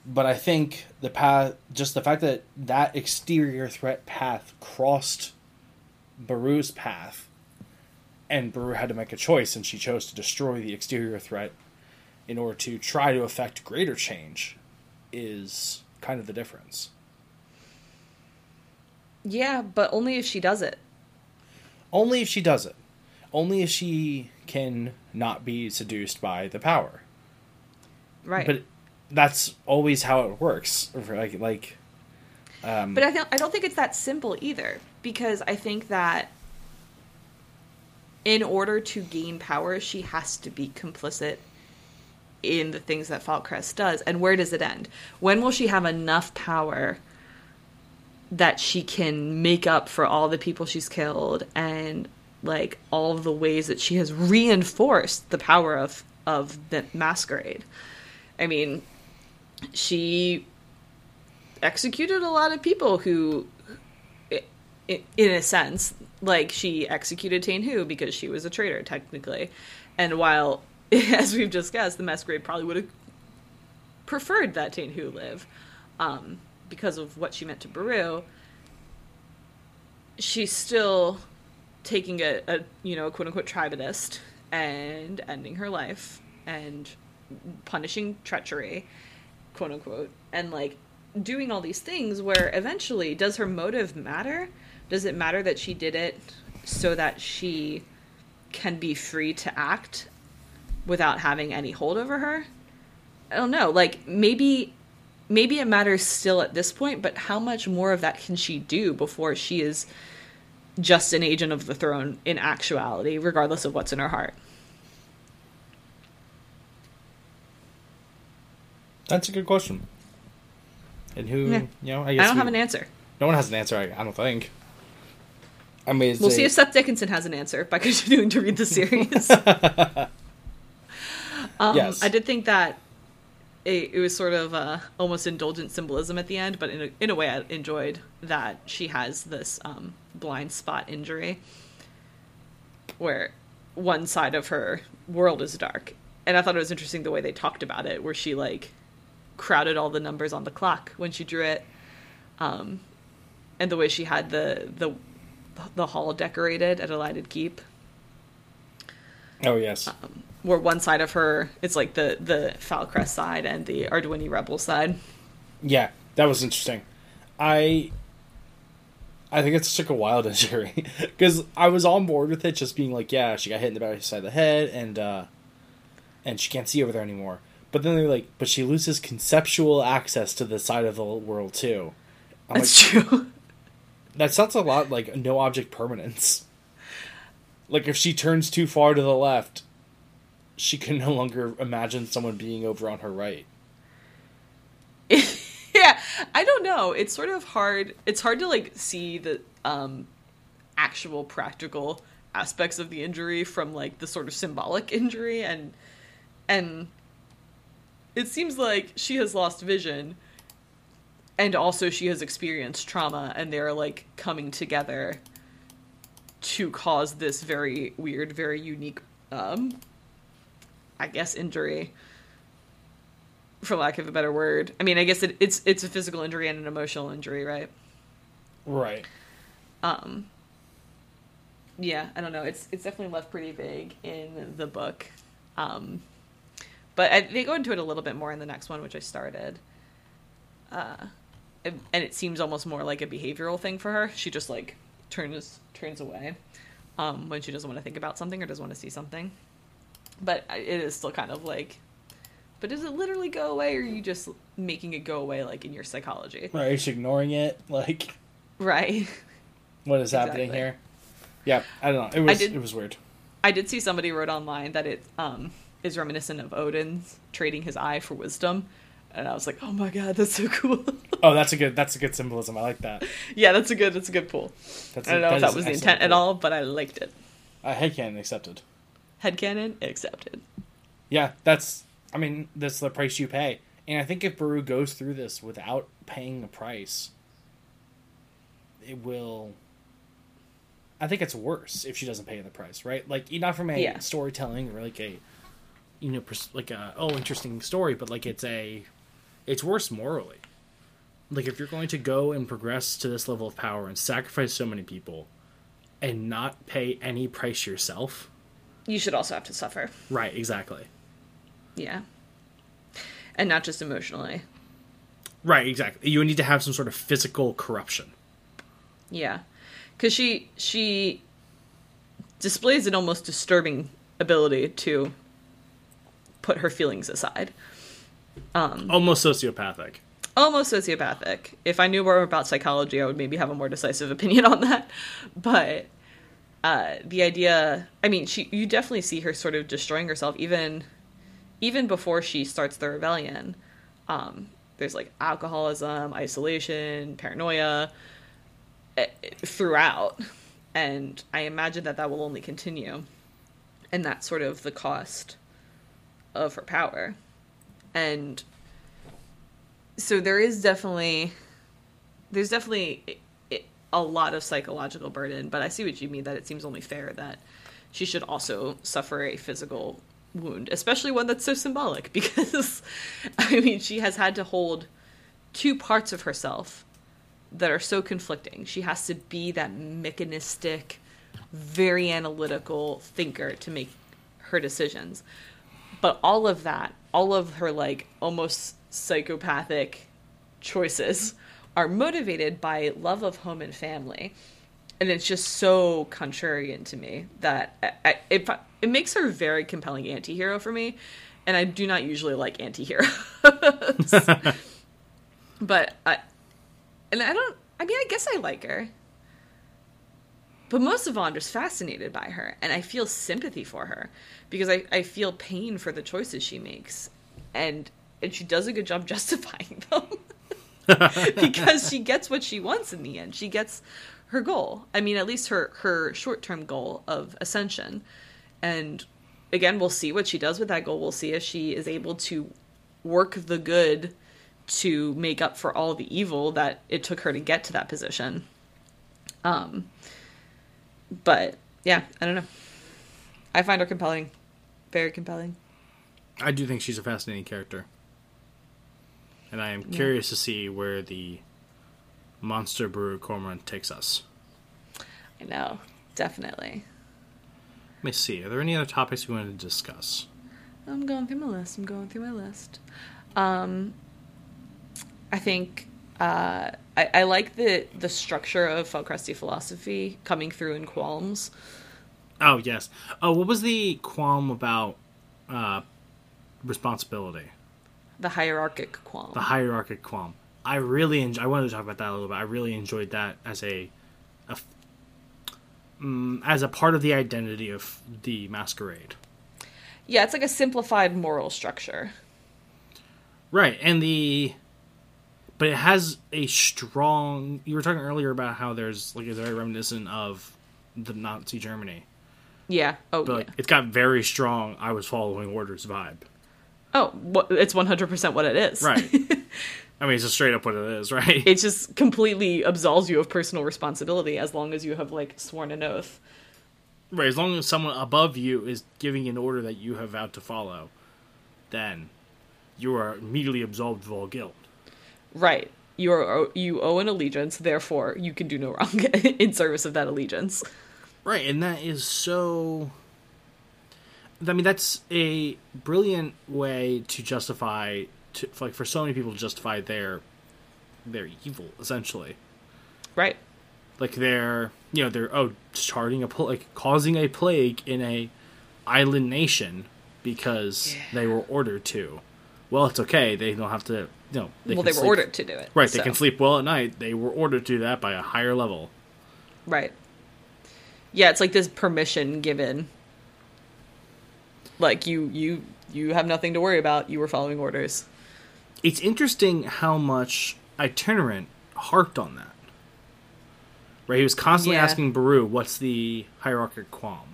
but I think the path, just the fact that that exterior threat path crossed Baru's path, and Baru had to make a choice, and she chose to destroy the exterior threat in order to try to affect greater change, is kind of the difference. Yeah, but only if she does it. Only if she does it. Only if she can not be seduced by the power. Right. But that's always how it works. Like like. Um, but I don't. I don't think it's that simple either, because I think that in order to gain power, she has to be complicit in the things that Falcrest does. And where does it end? When will she have enough power that she can make up for all the people she's killed and like all the ways that she has reinforced the power of of the masquerade? I mean, she executed a lot of people who in a sense like she executed Tain Hu because she was a traitor technically. And while as we've discussed the masquerade probably would have preferred that Tain Hu live um, because of what she meant to Baru she's still taking a, a you know quote unquote tribadist and ending her life and punishing treachery quote unquote, and like doing all these things where eventually does her motive matter? Does it matter that she did it so that she can be free to act without having any hold over her? I don't know. Like maybe maybe it matters still at this point, but how much more of that can she do before she is just an agent of the throne in actuality, regardless of what's in her heart? That's a good question. And who, yeah. you know, I guess I don't we, have an answer. No one has an answer. I, I don't think. I mean, we'll a, see if Seth Dickinson has an answer by continuing to read the series. um, yes. I did think that it, it was sort of uh, almost indulgent symbolism at the end, but in a, in a way, I enjoyed that she has this um, blind spot injury where one side of her world is dark. And I thought it was interesting the way they talked about it, where she like crowded all the numbers on the clock when she drew it, um, and the way she had the the the hall decorated at Elided Keep. Oh yes. Um, where one side of her it's like the the Falcrest side and the Aurdwynni rebel side. Yeah, that was interesting. I I think it's took a wild injury because I was on board with it, just being like, yeah, she got hit in the back side of the head, and uh, and she can't see over there anymore. But then they're like, but she loses conceptual access to the side of the world too. I'm That's like, true. That sounds a lot like no object permanence. Like if she turns too far to the left, she can no longer imagine someone being over on her right. yeah, I don't know. It's sort of hard. It's hard to like see the um actual practical aspects of the injury from like the sort of symbolic injury and and it seems like she has lost vision and also she has experienced trauma and they're like coming together to cause this very weird very unique um i guess injury for lack of a better word. I mean i guess it, it's it's a physical injury and an emotional injury right? Right. Um yeah i don't know. It's it's definitely left pretty vague in the book. Um but I, they go into it a little bit more in the next one, which I started. Uh, and it seems almost more like a behavioral thing for her. She just like turns turns away um, when she doesn't want to think about something or doesn't want to see something. But it is still kind of like, but does it literally go away, or are you just making it go away, like in your psychology? Right, just ignoring it, like. Right. What is exactly. happening here? Yeah, I don't know. It was did, it was weird. I did see somebody wrote online that it um is reminiscent of Odin's trading his eye for wisdom. And I was like, "Oh my god, that's so cool!" Oh, that's a good. That's a good symbolism. I like that. yeah, that's a good. That's a good pull. That's I don't a- know if that was the intent at all, but I liked it. Uh, headcanon accepted. Headcanon accepted. Yeah, that's. I mean, that's the price you pay. And I think if Baru goes through this without paying a price, it will. I think it's worse if she doesn't pay the price, right? Like not from a Yeah. storytelling or like a, you know, pers- like a oh interesting story, but like it's a, it's worse morally. Like if you're going to go and progress to this level of power and sacrifice so many people, and not pay any price yourself, You should also have to suffer. right? Exactly. Yeah. And not just emotionally. Right, exactly. You need to have some sort of physical corruption. Yeah. Cuz she she displays an almost disturbing ability to put her feelings aside. Um, Almost sociopathic. Almost sociopathic. If I knew more about psychology, I would maybe have a more decisive opinion on that. But uh, the idea, I mean, she you definitely see her sort of destroying herself even even before she starts the rebellion. Um, there's like alcoholism, isolation, paranoia eh, throughout, and I imagine that that will only continue, and that's sort of the cost of her power, and so there is definitely there's definitely a lot of psychological burden but i see what you mean that it seems only fair that she should also suffer a physical wound especially one that's so symbolic because i mean she has had to hold two parts of herself that are so conflicting. She has to be that mechanistic very analytical thinker to make her decisions but all of that all of her like almost psychopathic choices are motivated by love of home and family. And it's just so contrarian to me that I, I, it, it makes her a very compelling anti-hero for me. And i do not usually like anti-heroes. But i and i don't i mean i guess i like her. But most of just fascinated by her, and I feel sympathy for her because I, I feel pain for the choices she makes, and and she does a good job justifying them because she gets what she wants in the end. She gets her goal. I mean, at least her her short term goal of ascension, and again, we'll see what she does with that goal. We'll see if she is able to work the good to make up for all the evil that it took her to get to that position. Um but yeah, I don't know. I find her compelling, very compelling. I do think she's a fascinating character. And I am curious to see where the Monster Baru Cormorant takes us. I know, definitely. Let me see. Are there any other topics we wanted to discuss? I'm going through my list. I'm going through my list. Um, I think uh, I, I like the the structure of Falcresti philosophy coming through in Qualms. Oh, yes. Oh, what was the qualm about uh, responsibility? The hierarchic qualm. The hierarchic qualm. I really enjoy, I wanted to talk about that a little bit. I really enjoyed that as a, a mm, as a part of the identity of the masquerade. yeah, it's like a simplified moral structure. Right, and the but it has a strong you were talking earlier about how there's like it's very reminiscent of the Nazi Germany. Yeah. Oh, But yeah. it's got very strong I was following orders vibe. Oh, what, it's 100% what it is. Right. I mean it's just straight up what it is, right? it just completely absolves you of personal responsibility as long as you have like sworn an oath. right, as long as someone above you is giving an order that you have vowed to follow, then you are immediately absolved of all guilt. Right. You are you owe an allegiance, therefore you can do no wrong in service of that allegiance. Right, and that is so. I mean, that's a brilliant way to justify, to, like, for so many people to justify their, their evil, essentially. Right. Like they're, you know, they're oh starting a pl- like causing a plague in a island nation because they were ordered to. Well, it's okay. They don't have to. You know, they well, they were sleep- ordered to do it. Right, they can sleep well at night. They were ordered to do that by a higher level. Right. Yeah, it's like this permission given. Like you you you have nothing to worry about. You were following orders. It's interesting how much Itinerant harped on that. Right, he was constantly Yeah. asking Baru, "What's the hierarchic qualm?"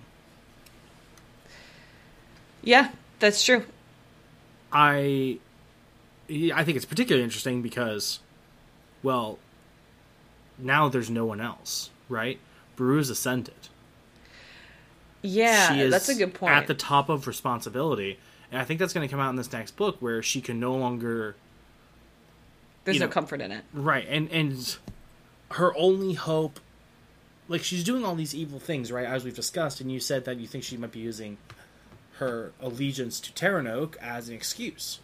Yeah, that's true. I, I think it's particularly interesting because, well, now there's no one else, right? Baru's ascended. Yeah, she is that's a good point. At the top of responsibility, and I think that's going to come out in this next book where she can no longer There's no know- comfort in it. right, and and her only hope, like she's doing all these evil things, right? As we've discussed, and you said that you think she might be using her allegiance to Taranoke as an excuse.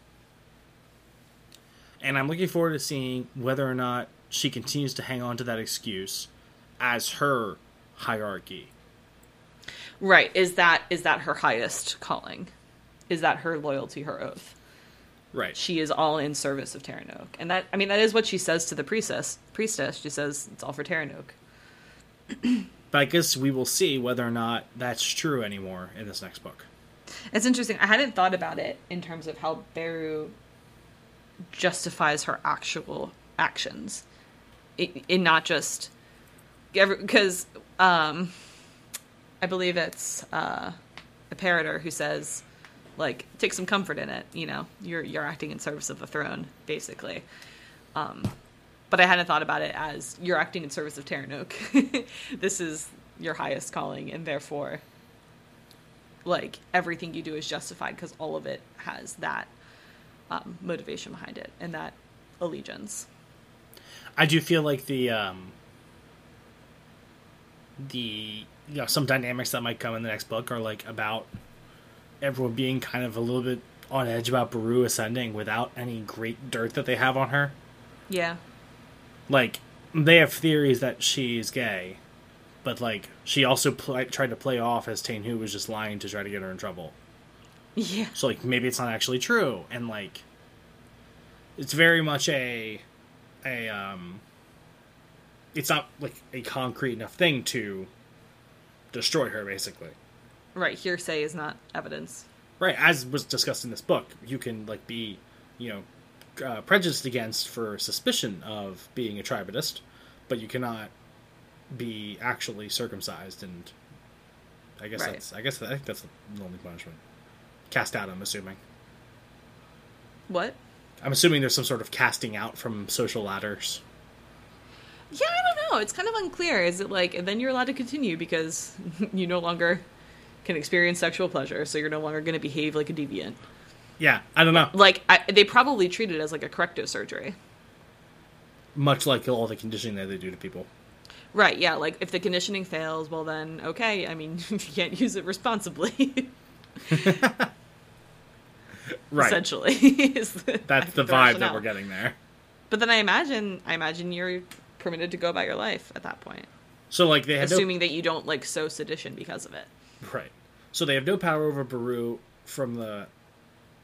And I'm looking forward to seeing whether or not she continues to hang on to that excuse as her hierarchy. Right. Is that is that her highest calling? Is that her loyalty, her oath? Right. She is all in service of Taranoke. And that I mean that is what she says to the priestess. Priestess, she says it's all for Taranoke. But I guess we will see whether or not that's true anymore in this next book. It's interesting. I hadn't thought about it in terms of how Baru justifies her actual actions, in not just because um, I believe it's uh, Apparitor who says, like, take some comfort in it. You know, you're you're acting in service of the throne, basically. Um, but I hadn't thought about it as you're acting in service of Taranoke. this is your highest calling, and therefore like everything you do is justified because all of it has that um, motivation behind it and that allegiance. I do feel like the um the you know some dynamics that might come in the next book are like about everyone being kind of a little bit on edge about Baru ascending without any great dirt that they have on her. Yeah, Like they have theories that she's gay, but like she also pl- tried to play off as Tain Hu was just lying to try to get her in trouble. yeah, So like maybe it's not actually true, and like it's very much a a um. It's not like a concrete enough thing to destroy her, basically. right. Hearsay is not evidence. Right, as was discussed in this book, you can like be, you know, uh, prejudiced against for suspicion of being a tribadist, but you cannot be actually circumcised. And I guess Right. that's I guess I think that's the only punishment. Cast out. I'm assuming. What? I'm assuming there's some sort of casting out from social ladders. Yeah, I don't know. It's kind of unclear. Is it like, and then you're allowed to continue because you no longer can experience sexual pleasure, so you're no longer going to behave like a deviant. Yeah, I don't know. Like, I, they probably treat it as like a corrective surgery. Much like all the conditioning that they do to people. Right, yeah, like if the conditioning fails, well then, okay, I mean, you can't use it responsibly. Right. essentially. is the, That's the vibe that we're getting there. But then I imagine, I imagine you're permitted to go about your life at that point, So like they no assuming that you don't like sow sedition because of it. Right. So they have no power over Baru from the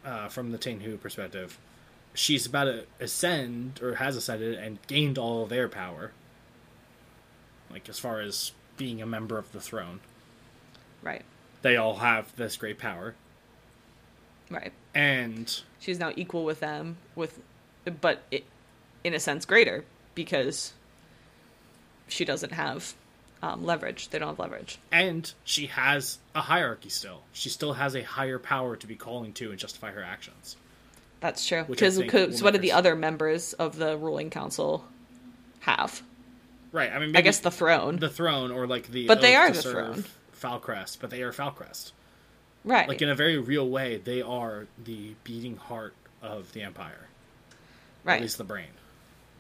uh, from the Tain Hu perspective. She's about to ascend or has ascended and gained all of their power. Like as far as being a member of the throne. Right, They all have this great power. right. And She's now equal with them, with, but it, in a sense, greater because she doesn't have um, leverage. They don't have leverage. and she has a hierarchy still. She still has a higher power to be calling to and justify her actions. That's true. Because what do the other members of the ruling council have? Right. I mean I guess the throne. the throne or like the But they are the throne. Falcrest, but they are Falcrest. right. like in a very real way, they are the beating heart of the empire. At right. least the brain.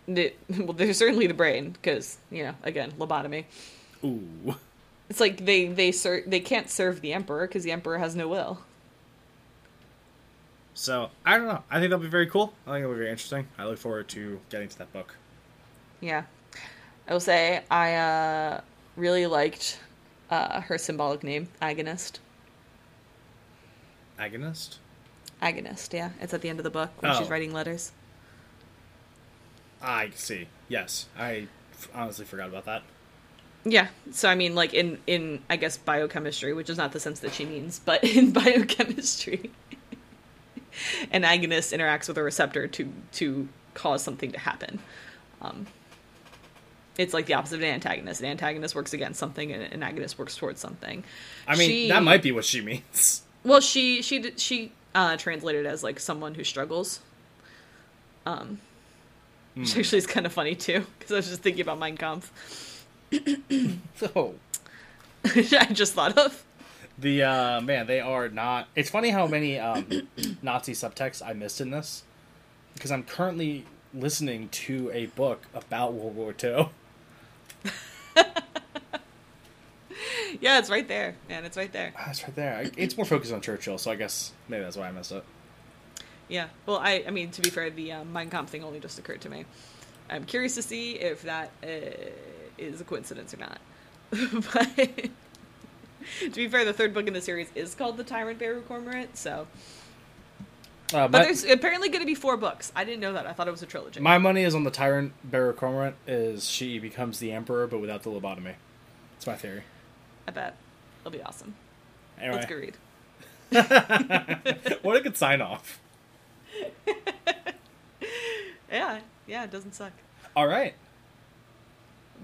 The- well, they're certainly the brain because you know, again, lobotomy. Ooh. It's like they they ser- they can't serve the emperor because the emperor has no will. So I don't know. I think that'll be very cool. I think it'll be very interesting. I look forward to getting to that book. Yeah, I will say I uh, really liked uh, her symbolic name, agonist. Agonist. Agonist, yeah, it's at the end of the book when she's Oh. writing letters. I see. Yes, I f- honestly forgot about that. Yeah. So I mean, like in in I guess biochemistry, which is not the sense that she means, but in biochemistry, an agonist interacts with a receptor to to cause something to happen. Um, it's like the opposite of an antagonist. An antagonist works against something, and an agonist works towards something. I mean, She- that might be what she means. Well, she she she uh, translated as like someone who struggles. Um, which actually is kind of funny too, because I was just thinking about Mein Kampf. Oh. I just thought of. The uh man, they are not. It's funny how many um, Nazi subtexts I missed in this because I'm currently listening to a book about World War II. Yeah, it's right there, man. It's right there. Ah, It's right there. It's more focused on Churchill, so I guess maybe that's why I missed it. Yeah. Well, I I mean to be fair, the um, Mein Kampf thing only just occurred to me. I'm curious to see if that uh, is a coincidence or not. but to be fair, the third book in the series is called The Tyrant Baru Cormorant. So, Uh, but my, there's apparently going to be four books. I didn't know that. I thought it was a trilogy. my money is on the Tyrant Baru Cormorant. Is she becomes the Emperor, but without the lobotomy? That's my theory. I bet it'll be awesome. Anyway, Let's go read. what a good sign off. Yeah, yeah, it doesn't suck. All right.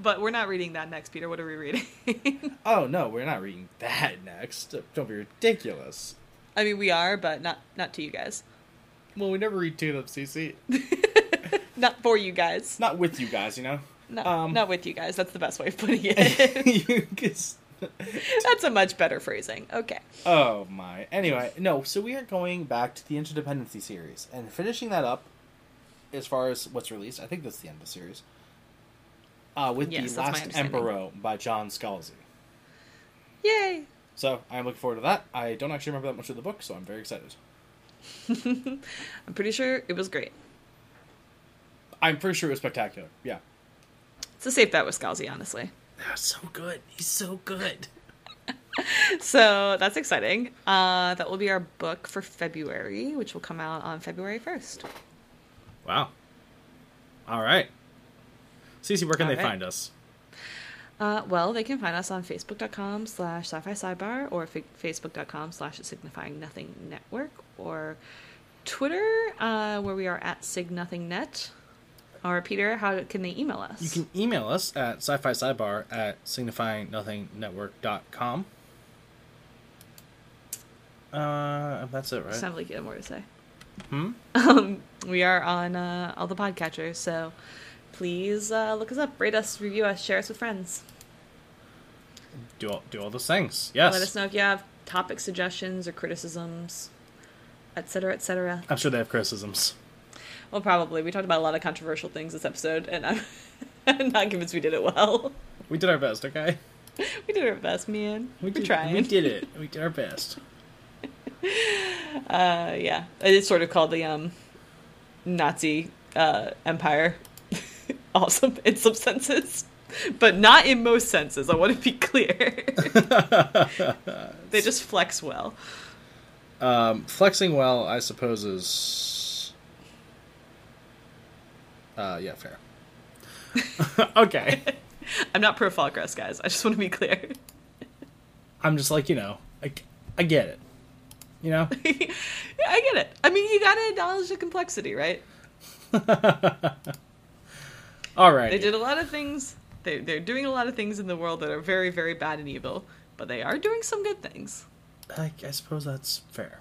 But we're not reading that next, Peter. What are we reading? Oh no, we're not reading that next. Don't be ridiculous. I mean, we are, but not not to you guys. Well, we never read Tune Up CC. Not for you guys. Not with you guys, you know. No, Um, not with you guys. That's the best way of putting it. You just- That's a much better phrasing. Okay. oh my. Anyway, no. So we are going back to the Interdependency series and finishing that up. As far as what's released, I think that's the end of the series. Uh, with Yes, the Last. Emperox by John Scalzi. Yay. So I'm looking forward to that. I don't actually remember that much of the book, so I'm very excited. I'm pretty sure it was great. I'm pretty sure it was spectacular. Yeah. It's a safe bet with Scalzi, honestly. That's so good. He's so good. So that's exciting. Uh, that will be our book for February, which will come out on February 1st. Wow. All right. Cece, where can All they right. find us? Uh, well, they can find us on facebook.com slash sci-fi sidebar or fa- facebook.com slash signifying nothing network or Twitter, uh, where we are at sig nothing net. Or Peter, how can they email us? You can email us at sci-fi sidebar at signifyingnothingnetwork.com. Uh, that's it, right? Sounded like you have more to say. Hmm? Um, we are on uh, all the podcatchers, so please uh, look us up, rate us, review us, share us with friends. Do all, do all those things. Yes. Let us know if you have topic suggestions or criticisms, etc., etc. I'm sure they have criticisms. Well, probably. We talked about a lot of controversial things this episode, and I'm, I'm not convinced we did it well. We did our best, okay? We did our best, man. We did, trying. We did it. We did our best. Uh, yeah, it's sort of called the um, Nazi uh, empire. awesome in some senses, but not in most senses. I want to be clear. they just flex well. Um, flexing well, I suppose, is. Uh, yeah, fair. okay. I'm not pro Falcrest, guys. I just want to be clear. I'm just like, you know, I, I get it. You know? I get it. I mean, you gotta acknowledge the complexity, right? All right. They did a lot of things. They, they're doing a lot of things in the world that are very, very bad and evil, but they are doing some good things. I, I suppose that's fair.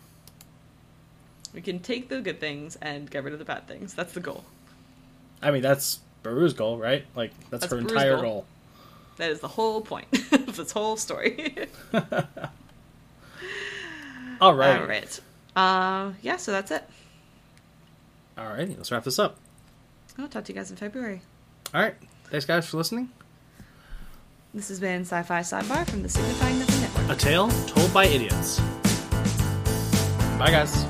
We can take the good things and get rid of the bad things. That's the goal. I mean, that's Baru's goal, right? Like, that's, That's her Baru's entire goal. goal. That is the whole point of this whole story. All right. All right. Uh, yeah, so that's it. All right. Let's wrap this up. I'll talk to you guys in February. All right. Thanks, guys, for listening. This has been Sci Fi Sidebar from the Signifying Nothing Network. A tale told by idiots. Bye, guys.